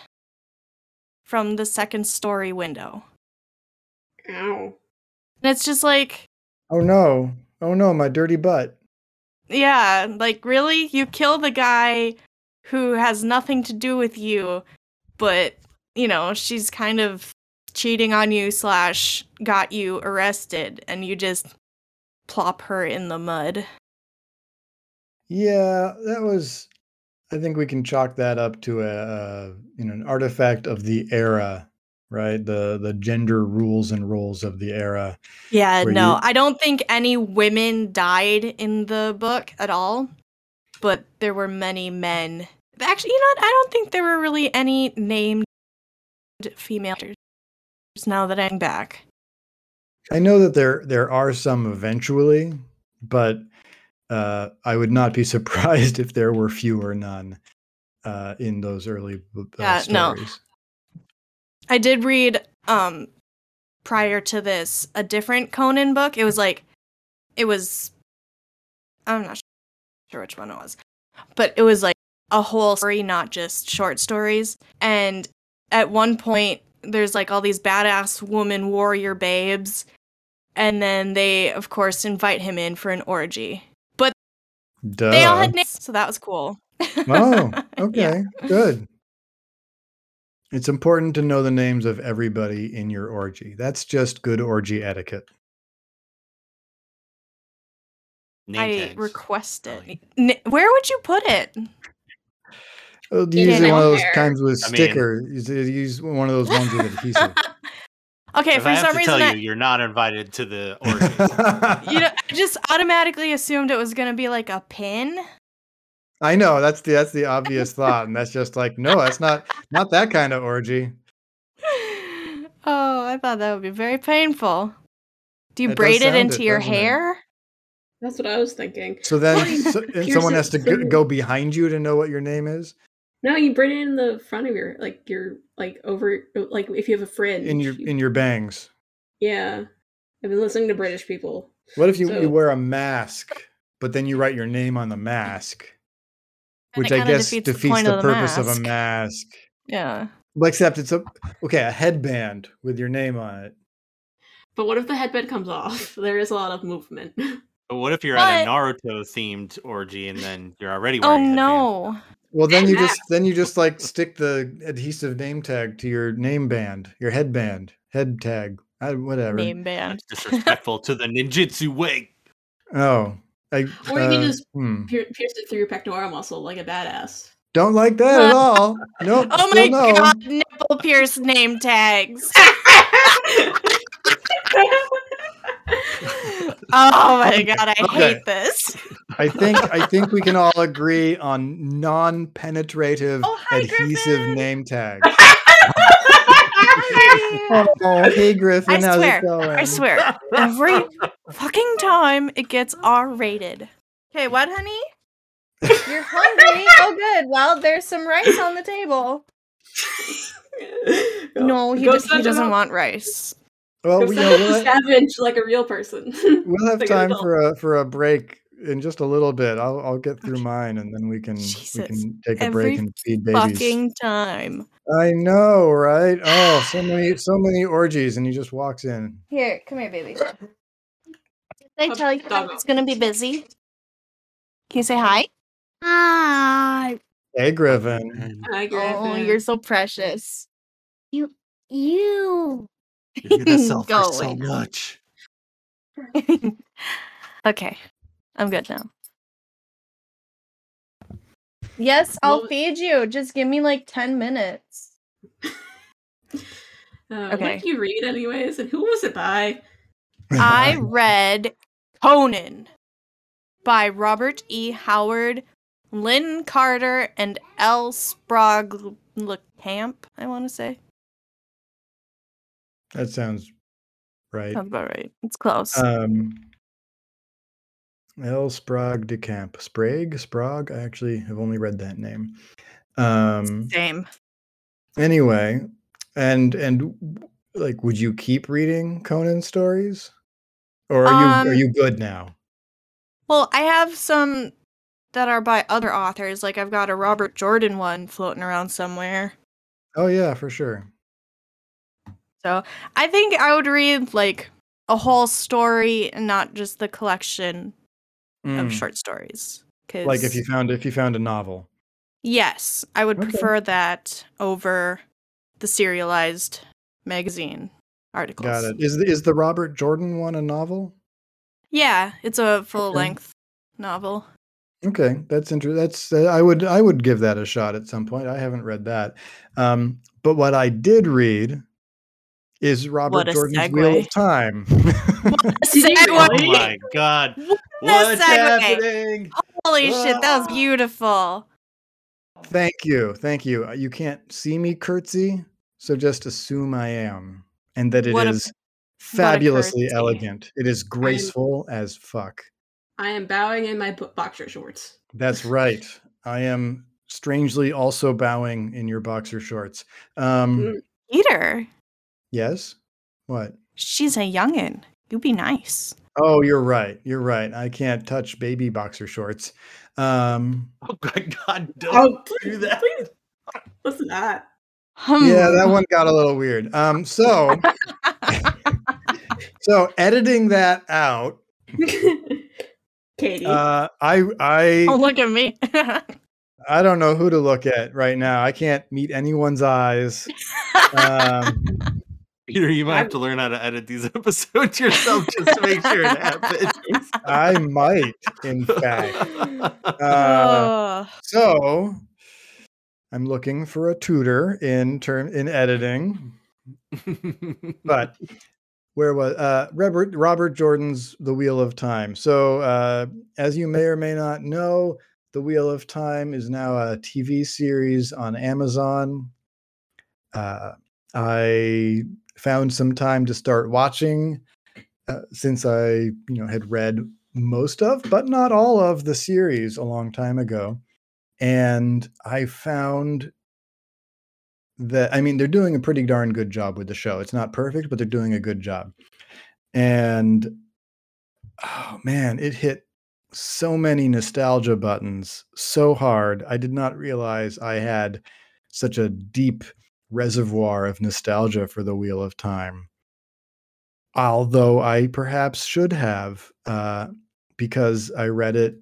from the second story window. Ow. And it's just like, Oh no. Oh no, my dirty butt. yeah, like really? You kill the guy who has nothing to do with you, but you know, she's kind of cheating on you slash got you arrested and you just plop her in the mud. Yeah, that was. I think we can chalk that up to a, a you know an artifact of the era, right? The the gender rules and roles of the era. Yeah, no, you- I don't think any women died in the book at all, but there were many men. Actually, you know what? I don't think there were really any named female characters now that I'm back. I know that there there are some eventually, but uh, I would not be surprised if there were few or none uh, in those early uh, Yeah, no. I did read um prior to this a different Conan book. It was like it was I'm not sure which one it was. But it was like a whole story, not just short stories. And at one point there's like all these badass woman warrior babes and then they of course invite him in for an orgy. Duh. They all had names, so that was cool. oh, Yeah. okay, good. It's important to know the names of everybody in your orgy. That's just good orgy etiquette. Name I tags. request it. Probably. Where would you put it? Usually one of those kinds with I mean- sticker. Use, use one of those ones with adhesive. okay, if for I have some to reason tell I, you, you're not invited to the orgy. you know, I just automatically assumed it was gonna be like a pin. I know that's the that's the obvious thought, and that's just like no, that's not not that kind of orgy. oh, I thought that would be very painful. Do you It braid it into it, your doesn't it? hair? That's what I was thinking. So then, so, and someone has to go, go behind you to know what your name is No, you bring it in the front of your like your like over like if you have a fringe. in your you- in your bangs. yeah. I've been listening to British people. What if you, So- you wear a mask, but then you write your name on the mask, And which I guess defeats defeats, the the, of the purpose of a mask. mask. Yeah. Well, except it's a okay, a headband with your name on it. But what if the headband comes off? There is a lot of movement. but what if you're at a Naruto themed orgy and then you're already Oh wearing a headband? no. Well, then you Mask. just then you just like stick the adhesive name tag to your name band, your headband, head tag, uh, whatever. Name band. Disrespectful to the ninjutsu way. Oh, I, Or you can uh, just- hmm. Pier- Pierce it through your pectoral muscle like a badass. don't like that at all. Nope. Oh my no. god, nipple pierce name tags. oh my god, I Okay. hate this. I think I think we can all agree on non-penetrative Oh, hi, adhesive Griffin. name tags. Oh, hey Griffin, I how's swear, it going? I swear, every fucking time it gets R rated. Okay, what, honey? You're hungry? oh, good. Well, there's some rice on the table. No, he, Go he doesn't want rice. Well, we, you know, we'll to scavenge like a real person. we'll have Like time adult. for a for a break in just a little bit. I'll I'll get through mine and then we can we can take a every break and feed babies. Fucking time. I know, right? Oh, so many so many orgies, and he just walks in. Here, come here, baby. Did I tell you doggo. it's gonna be busy? Can you say hi? Hi. Hey, Griffin. Hi, oh, Griffin. Oh, Griffin. you're so precious. You. You. You do yourself Go for so away much. okay, I'm good now. Yes, I'll Well- feed you. Just give me like 10 minutes. Uh, Okay. What did you read, anyways? And who was it by? I read Conan by Robert E. Howard, Lin Carter, and L. Sprague Camp, I want to say. That sounds right. Sounds about right. It's close. Um, L. Sprague de Camp. Sprague? Sprague? I actually have only read that name. Um, Same. anyway, and and like would you keep reading Conan stories? Or are you are Um, you good now? Well, I have some that are by other authors. Like I've got a Robert Jordan one floating around somewhere. Oh yeah, for sure. So I think I would read like a whole story and not just the collection Mm. of short stories. Cause Like if you found if you found a novel. yes, I would Okay. prefer that over the serialized magazine articles. Got it. Is the, is the Robert Jordan one a novel? Yeah, it's a full Okay. length novel. Okay, that's interesting. That's uh, I would I would give that a shot at some point. I haven't read that, um, but what I did read is Robert a Jordan's Wheel of Time. Did you Segue. Oh my god. What What's happening? Holy shit, that was Ah. beautiful. thank you, thank you. Uh, You can't see me curtsy, so just assume I am, and that it is What a- fabulously elegant. It is graceful as fuck. I am bowing in my boxer shorts. That's right. I am strangely also bowing in your boxer shorts. Um, Mm. Peter, yes. What? she's a youngin. You be nice. Oh, you're right. You're right. I can't touch baby boxer shorts. Um, Oh god, god don't Oh, do that. please. What's that? yeah, that Hmm. one got a little weird. Um, so, so editing that out, Katie. uh, I, I, oh, look at me. I don't know who to look at right now. I can't meet anyone's eyes. Um, Peter, you might have I'm- to learn how to edit these episodes yourself just to make sure it happens. I might, in fact. Uh, oh. so, I'm looking for a tutor in term in editing. but where was uh Robert Robert Jordan's The Wheel of Time. So uh as you may or may not know, The Wheel of Time is now a TV series on Amazon. Uh I found some time to start watching uh, since I, you know, had read most of but not all of the series a long time ago. And I found that I mean they're doing a pretty darn good job with the show. It's not perfect, but they're doing a good job. And oh man, it hit so many nostalgia buttons so hard. I did not realize I had such a deep reservoir of nostalgia for the Wheel of Time. Although I perhaps should have, uh, because I read it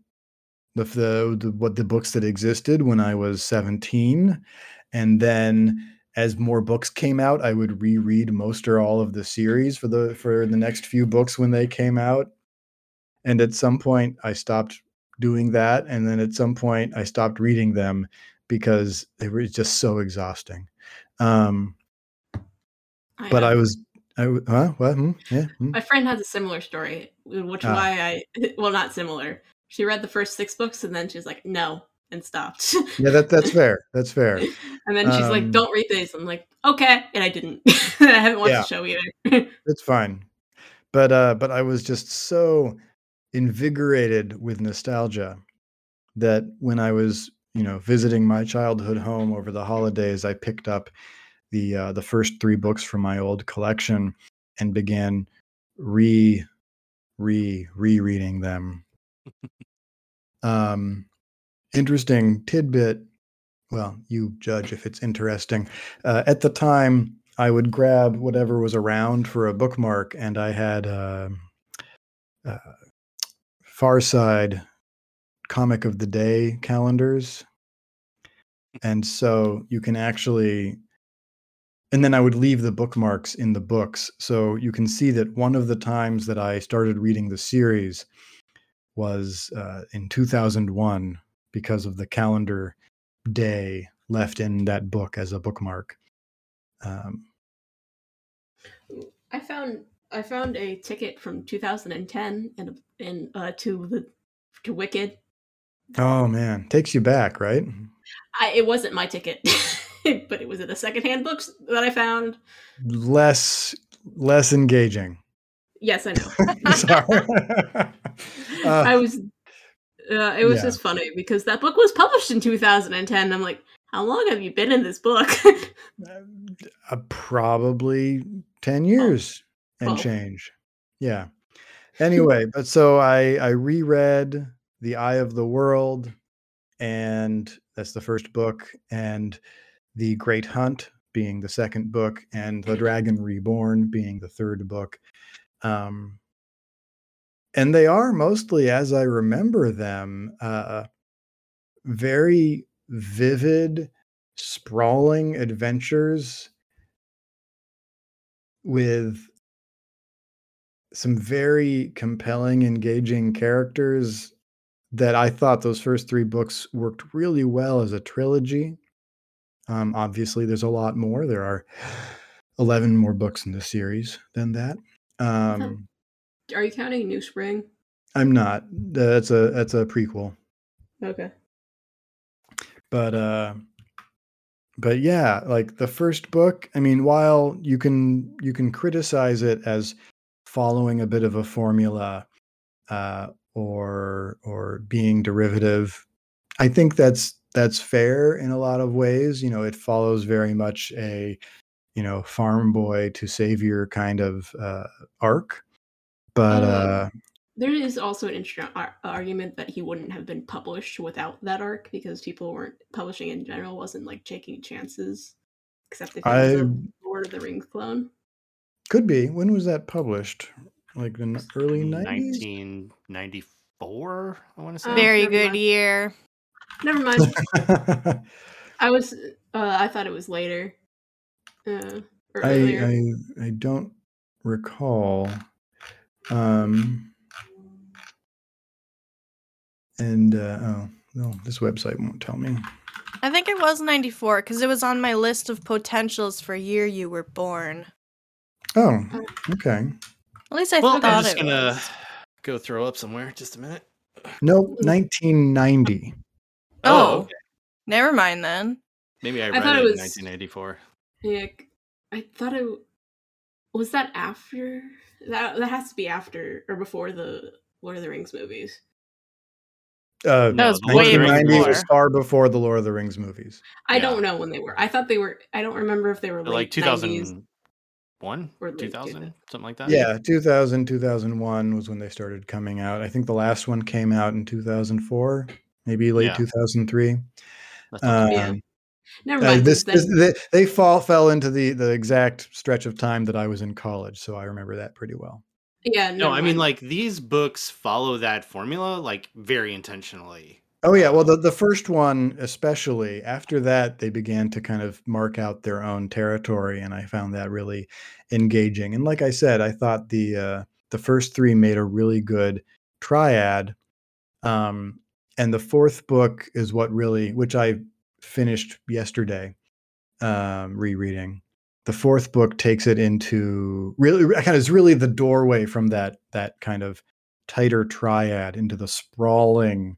the, the, the what the books that existed when I was 17 and then as more books came out i would reread most or all of the series for the for the next few books when they came out and at some point i stopped doing that and then at some point i stopped reading them because they were just so exhausting um but know. i was i huh what Hmm? yeah Hmm? My friend has a similar story, which Ah. why I well not similar. She read the first six books and then she's like, no, and stopped. yeah that that's fair that's fair and then she's like, Um, don't read these. I'm like, okay, and I didn't. I haven't watched Yeah. the show either. it's fine but uh but i was just so invigorated with nostalgia that when i was you know visiting my childhood home over the holidays i picked up the uh the first three books from my old collection and began re re rereading them. Um interesting tidbit well you judge if it's interesting. Uh, at the time I would grab whatever was around for a bookmark, and I had uh, uh, Far Side comic of the day calendars, and so you can actually. And then I would leave the bookmarks in the books, so you can see that one of the times that I started reading the series was uh, in 2001 because of the calendar day left in that book as a bookmark. Um, I found I found a ticket from 2010 in in uh, to the to Wicked. Oh man, takes you back, right? I, it wasn't my ticket, but it was in the secondhand books that I found. Less less engaging. Yes, I know. Sorry. I uh, was. Uh, it was yeah. just funny because that book was published in 2010. I'm like, How long have you been in this book? Uh, probably 10 years and Twelve. change. Yeah. Anyway, but so I I reread The Eye of the World and that's the first book and The Great Hunt being the second book and The Dragon Reborn being the third book. Um and they are mostly as I remember them uh very vivid sprawling adventures with some very compelling, engaging characters that I thought those first three books worked really well as a trilogy. Um, obviously, there's a lot more. There are 11 more books in the series than that. Um, Are you counting New Spring? I'm not. That's a that's a prequel. Okay. but uh but yeah like the first book i mean while you can you can criticize it as following a bit of a formula uh or or being derivative. I think that's that's fair in a lot of ways you know it follows very much a you know farm boy to savior kind of uh arc. But Um, uh There is also an interesting ar- argument that he wouldn't have been published without that arc because people weren't publishing in general wasn't like taking chances, except if it was I- a Lord of the Rings clone. could be. When was that published like in the early 90s 1994, I want to say. Oh, Very good mind. year. Never mind. I was uh, I thought it was later. Uh, I, earlier. I I don't recall. Um, and uh, oh no, this website won't tell me. I think it was 94 because it was on my list of potentials for year you were born. Oh, okay. At least I well, thought I'm just it gonna was. go throw up somewhere. Just a minute. Nope, 1990. Oh, okay. never mind then. Maybe I I read thought it, it in was- 1984. Yeah, c- I thought it was that after that. That has to be after or before the Lord of the Rings movies. Uh, That was the Lord of the way before. was far before the Lord of the Rings movies. I Yeah. don't know when they were. I thought they were. I don't remember if they were late like 2000s. 2001, One or 2000, 2000. something like that. Yeah, 2000, 2001 was when they started coming out. I think the last one came out in 2004, maybe late Yeah. 2003. That sounds Yeah. Um, Never Uh, mind. this, this they, they fall fell into the the exact stretch of time that I was in college, so I remember that pretty well. yeah, No, never I mean like these books follow that formula like very intentionally. Oh yeah, well the the first one especially. After that, they began to kind of mark out their own territory, and I found that really engaging. And like I said, I thought the uh, the first three made a really good triad. Um, and the fourth book is what really, which I finished yesterday, um, rereading. The fourth book takes it into really kind of is really the doorway from that that kind of tighter triad into the sprawling,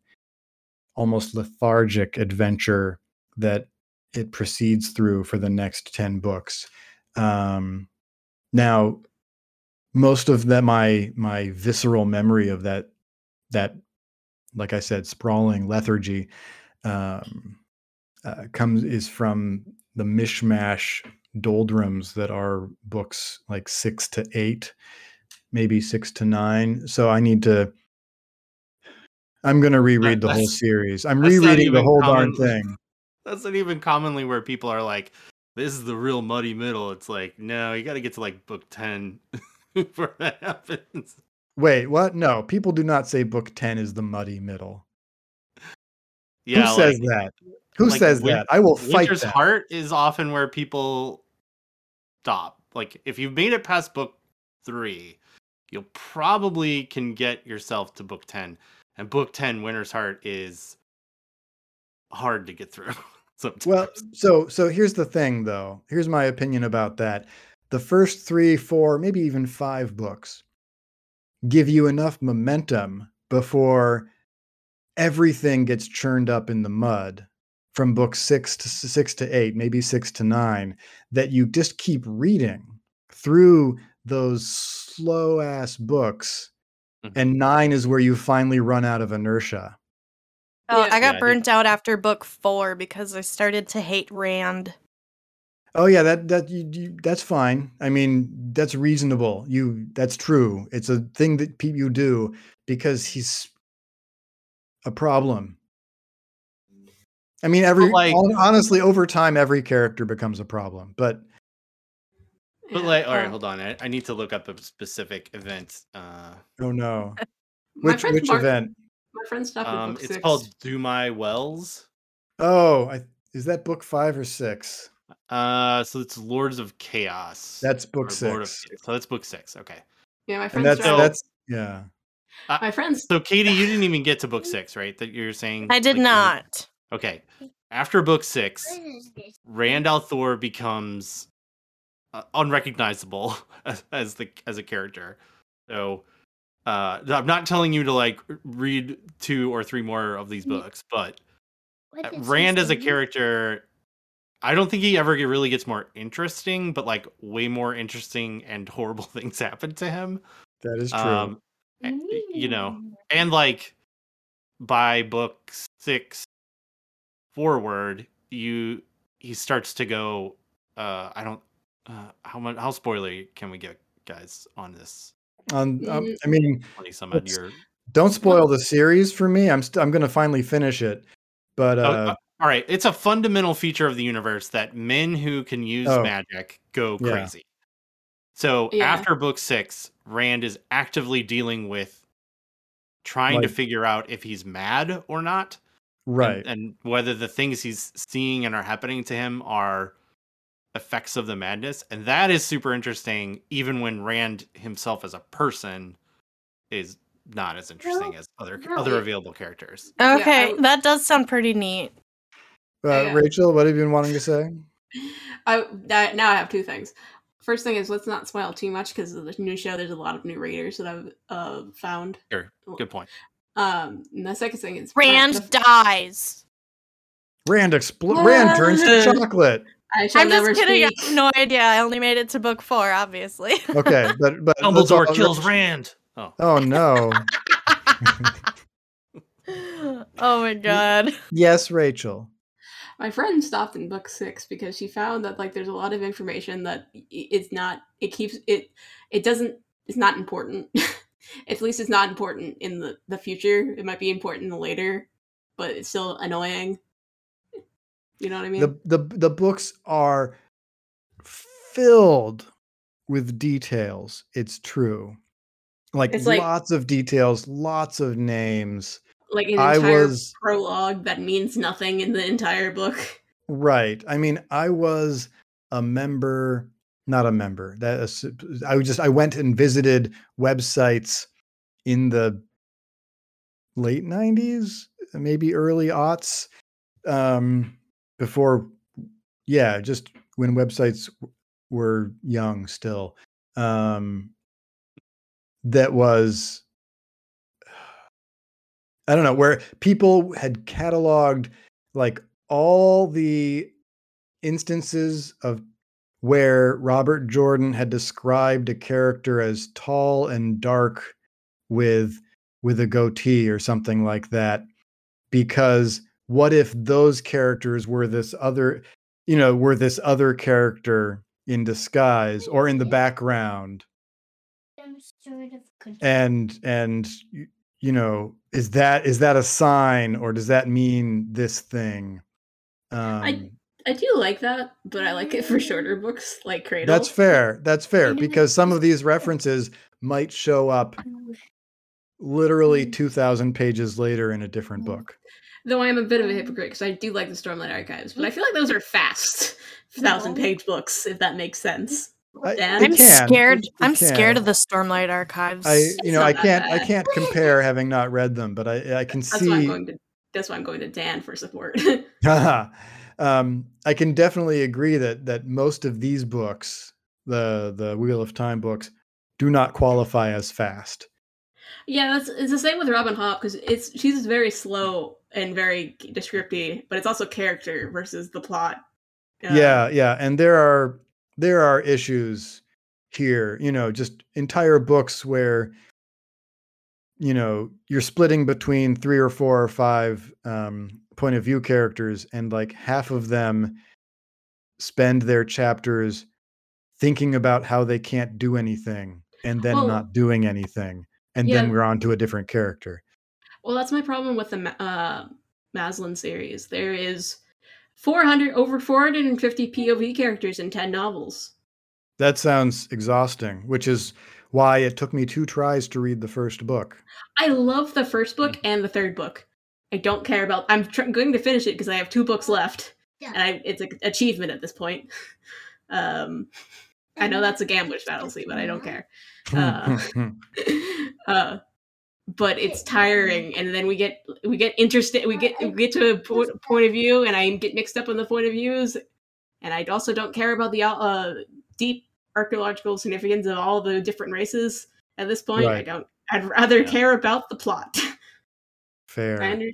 almost lethargic adventure that it proceeds through for the next 10 books. Um, now, most of that my my visceral memory of that that like I said, sprawling lethargy um, uh, comes is from the mishmash doldrums that are books like six to eight, maybe six to nine. So I need to. I'm going to reread the whole series. I'm rereading the whole darn thing. That's not even commonly where people are like, "This is the real muddy middle." It's like, no, you got to get to like book ten before that happens. Wait, what? No, people do not say book 10 is the muddy middle. Yeah, Who says like, that? Who like says Win- that? I will fight Winter's. Heart is often where people stop. Like if you've made it past book three, you'll probably can get yourself to book ten. And book ten, Winter's Heart, is hard to get through. Sometimes. Well, so so here's the thing though. Here's my opinion about that. The first 3, 4, maybe even 5 books give you enough momentum before everything gets churned up in the mud from book 6 to 6 to 8, maybe 6 to 9 that you just keep reading through those slow ass books Mhm. and 9 is where you finally run out of inertia. Oh, Yeah. I got think- burnt out after book four because I started to hate Rand. Oh yeah, that that you, you, that's fine. I mean, that's reasonable. You that's true. It's a thing that pe- you do because he's a problem. I mean, every like- honestly, over time, every character becomes a problem. But But like, all right, um, hold on. I, I need to look up a specific event. Uh, oh no, which which mark- event? My friend stopped at um, book it's six. called Dumai's Wells. Oh, I, is that book five or six? Uh, so it's Lords of Chaos. That's book or Lord of six. So that's book six. Okay. Yeah, my And friend that's started. that's yeah. my friends. So Katie, you didn't even get to book six, right? That you're saying. I did like, you- not. Okay. After book six, Rand al'Thor becomes uh, unrecognizable as, as the as a character. So uh, I'm not telling you to like read two or three more of these books, but uh, Rand as a character, I don't think he ever really gets more interesting, but like way more interesting and horrible things happen to him. That is true. Um, you know, and like by book six forward, you he starts to go. Uh, I don't. Uh, how much? How spoilery can we get, guys, on this? On, um, Mm, I mean, some odd let's- year. don't spoil the series for me. I'm st- I'm gonna finally finish it, but Oh, uh, uh, all right, it's a fundamental feature of the universe that men who can use Oh. magic go Yeah. crazy. So Yeah. after book six, Rand is actively dealing with trying to figure out if he's mad or not. and- right. and, whether the things he's seeing and are happening to him are effects of the madness and that is super interesting even when rand himself as a person is not as interesting as other no, other available characters Okay, I- that does sound pretty neat. Uh, yeah. Rachel, what have you been wanting to say? I, I now I have two things. First thing is let's not spoil too much because of the new show. There's a lot of new raiders that I've uh, found. sure good point Um, and the second thing is Rand the- dies. Rand expl- Rand turns to chocolate. I shall I'm never just kidding. I speak. have no idea. I only made it to book four, obviously. Okay, but but dumbledore all- kills rand oh Oh no. oh my god. yes, Rachel. My friend stopped in book six because she found that like there's a lot of information that it's not. It keeps it. It doesn't. It's not important. At least it's not important in the the future. It might be important later, but it's still annoying. You know what I mean? The the the books are filled with details. It's true. Like, It's like- lots of details, lots of names. like an I entire was prologue that means nothing in the entire book. right. I mean, I was a member, not a member. That is, I just I went and visited websites in the late 90s, maybe early aughts um before yeah, just when websites were young still. Um that was I don't know, where people had cataloged like all the instances of where Robert Jordan had described a character as tall and dark with with a goatee or something like that because what if those characters were this other you know were this other character in disguise or in the background? And and you know is that is that a sign or does that mean this thing? Um I do like that, but I like it for shorter books like Cradle. that's fair that's fair because some of these references might show up literally 2000 pages later in a different book Though I am a bit of a hypocrite because I do like the Stormlight Archives, but I feel like those are fast thousand page books, if that makes sense. I- Dan? I'm can, scared. it- it I'm can. scared of the Stormlight Archives. i you It's know i can't i can't compare having not read them but i i can That's see why I'm going to. That's why I'm going to Dan for support. um, I can definitely agree that that most of these books, the the Wheel of Time books, do not qualify as fast. yeah, that's it's the same with Robin Hobb because it's she's very slow and very descriptive, but it's also character versus the plot. Uh, yeah, yeah, and there are there are issues here. You know, just entire books where you know you're splitting between three or four or five um, point of view characters, and like half of them spend their chapters thinking about how they can't do anything, and then Well, not doing anything, and then we're on to a different character. Well, that's my problem with the Ma- uh, Malazan series. There is 400 over 450 POV characters in 10 novels. That sounds exhausting, which is why it took me two tries to read the first book. I love the first book and the third book. I don't care about. I'm tr- going to finish it because I have two books left, yeah. and I, it's an achievement at this point. Um, I know that's a gambler's fallacy, but I don't care. Uh, uh, but it's tiring, and then we get we get interested. We get we get to a po- point of view, and I get mixed up on the point of views, and I also don't care about the uh, deep archaeological significance of all the different races at this point. I don't. I'd rather Yeah. care about the plot. Fair. I, under,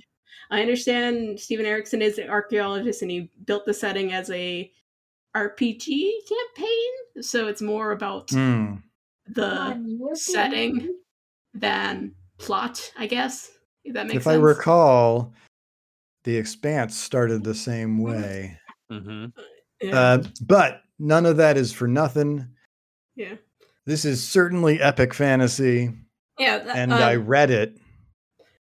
I understand Steven Erikson is an archaeologist, and he built the setting as a RPG campaign, so it's more about Mm. the setting than plot, I guess. If that makes If sense. I recall, The Expanse started the same way. hmm yeah. Uh, but none of that is for nothing. yeah. This is certainly epic fantasy, Yeah. That, and um, I read it.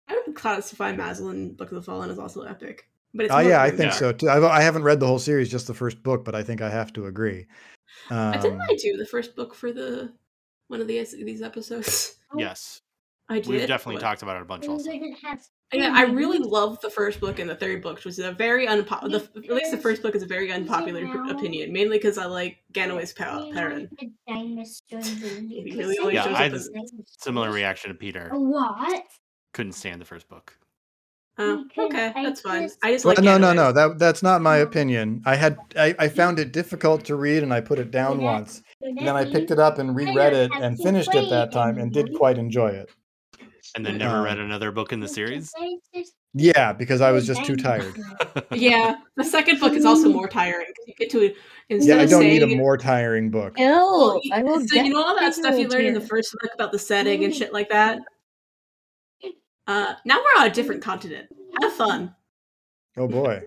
I would classify Malazan Book of the Fallen as also epic. But it's Oh yeah, I think dark. so too. I've, I haven't read the whole series, just the first book, but I think I have to agree. I didn't Um, I do the first book for the one of these these episodes? Yes, I did. we've definitely but- talked about it a bunch. Also, Yeah, I really love the first book and the third book, which is a very unpopular. At least the first book is a very unpopular p- opinion, mainly because I like Ganoes pa- Paran. He really Yeah, I had as similar reaction to Peter. What? Couldn't stand the first book. Oh, okay, that's fine. I just well, like no, no, no. That that's not my opinion. I had I, I found it difficult to read, and I put it down once. And then I picked it up and reread it and finished it that time, and did quite enjoy it. And then never Um, read another book in the series. Yeah, because I was just too tired. Yeah, the second book is also more tiring because you get to instead Yeah, I don't saying need a more tiring book. Well, Ew, I will so you know all that stuff you learned in the first book about the setting and shit like that. Uh, now we're on a different continent. Have fun. Oh boy.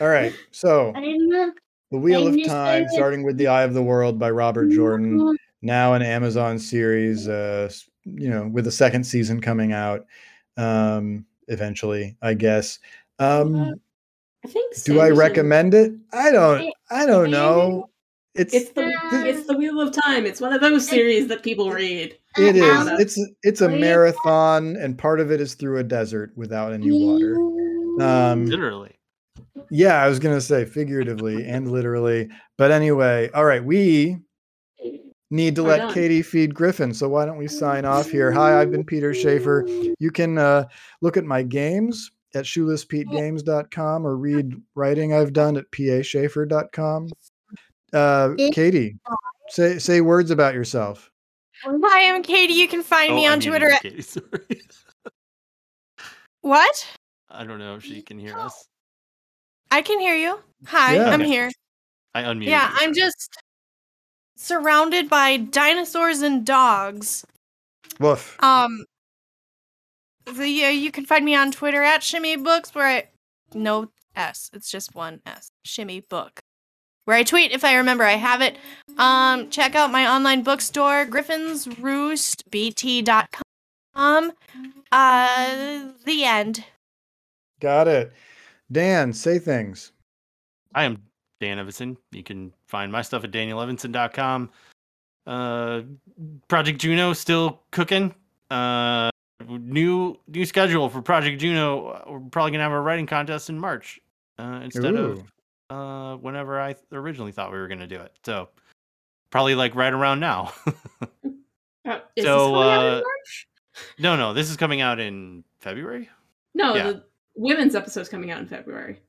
All right. So I didn't know. The Wheel of Time, starting with The Eye of the World by Robert Jordan, now an Amazon series, uh, s- you know, with a second season coming out um, eventually, I guess. Um, I think. So. Do I recommend it? I don't. I don't know. It's It's the it's the Wheel of Time. It's one of those series that people read. it is. It's it's a marathon, and part of it is through a desert without any water. Um, Literally. Yeah, I was gonna say figuratively and literally, but anyway, all right, we need to We're let done. Katie feed Griffin. So why don't we sign off here? Hi, I've been Peter Schaefer. You can uh, look at my games at shoelesspetegames.com or read writing I've done at paschaefer.com. Uh, Katie, say say words about yourself. Hi, I'm Katie. You can find me Oh, I on Twitter you, at Katie, sorry. what? I don't know if she can hear us. I can hear you. Hi, Yeah. I'm here. I unmuted. Yeah, you, I'm just surrounded by dinosaurs and dogs. Woof. Um, the, yeah, you can find me on Twitter at Shimmy Books, where I no S, it's just one S. Shimmy Book, where I tweet if I remember. I have it. Um, check out my online bookstore, GriffinsRoostBT.com. Uh, the end. Got it. Dan, say things. I am Dan Evanson. You can find my stuff at danielevanson.com. Uh, Project Juno still cooking. Uh, new new schedule for Project Juno. We're probably gonna have a writing contest in March uh, instead Ooh. of uh, whenever I th- originally thought we were gonna do it. So probably like right around now. Uh, is So, this coming out in uh, March? no, no, this is coming out in February. No, yeah. the women's episode's coming out in February.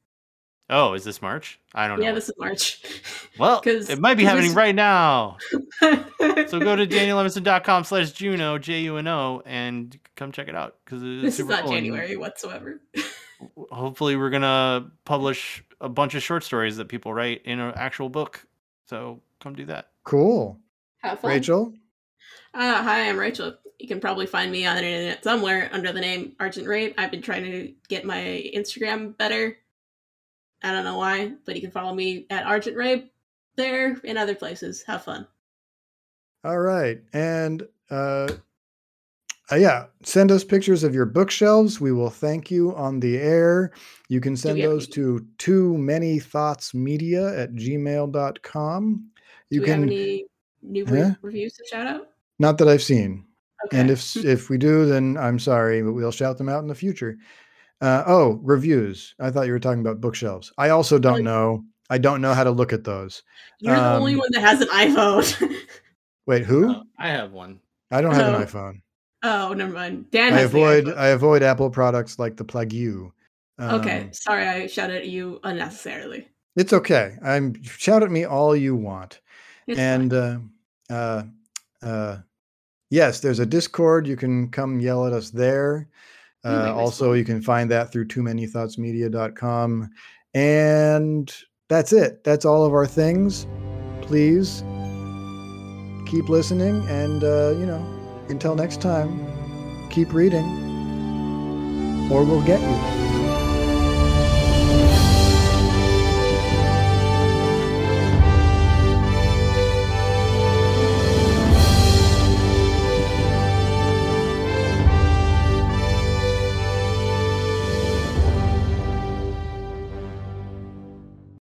Oh, is this March? I don't know. Yeah, this is March. well, 'cause- it might be happening this- right now. So go to danielevanson.com slash Juno, J U N O, and come check it out because it's this is not cool. January whatsoever. Hopefully, we're gonna publish a bunch of short stories that people write in an actual book. So come do that. Cool. Have fun. Rachel? Uh, hi, I'm Rachel. You can probably find me on the internet somewhere under the name Argent Rape. I've been trying to get my Instagram better. I don't know why, but you can follow me at Argent Rape there and other places. Have fun. All right. And uh, uh, yeah, send us pictures of your bookshelves. We will thank you on the air. You can send those to too many thoughts media at gmail.com. You Do we can, have any new Huh? reviews to shout out? not that I've seen. Okay. And if if we do, then I'm sorry, but we'll shout them out in the future. Uh, oh, reviews. I thought you were talking about bookshelves. I also don't know. I don't know how to look at those. You're the only um, one that has an iPhone. Wait, who? Uh, I have one. I don't have oh. an iPhone. oh, never mind. Dan I has avoid iPhone. I avoid Apple products like the Plague U. okay, Um, sorry I shouted at you unnecessarily. It's okay. I'm shout at me all you want. It's and uh, uh, uh, yes, there's a Discord. You can come yell at us there. I Uh, also, you can find that through too many thoughtsmedia.com. And that's it. That's all of our things. Please keep listening. And, uh, you know, until next time, keep reading or we'll get you.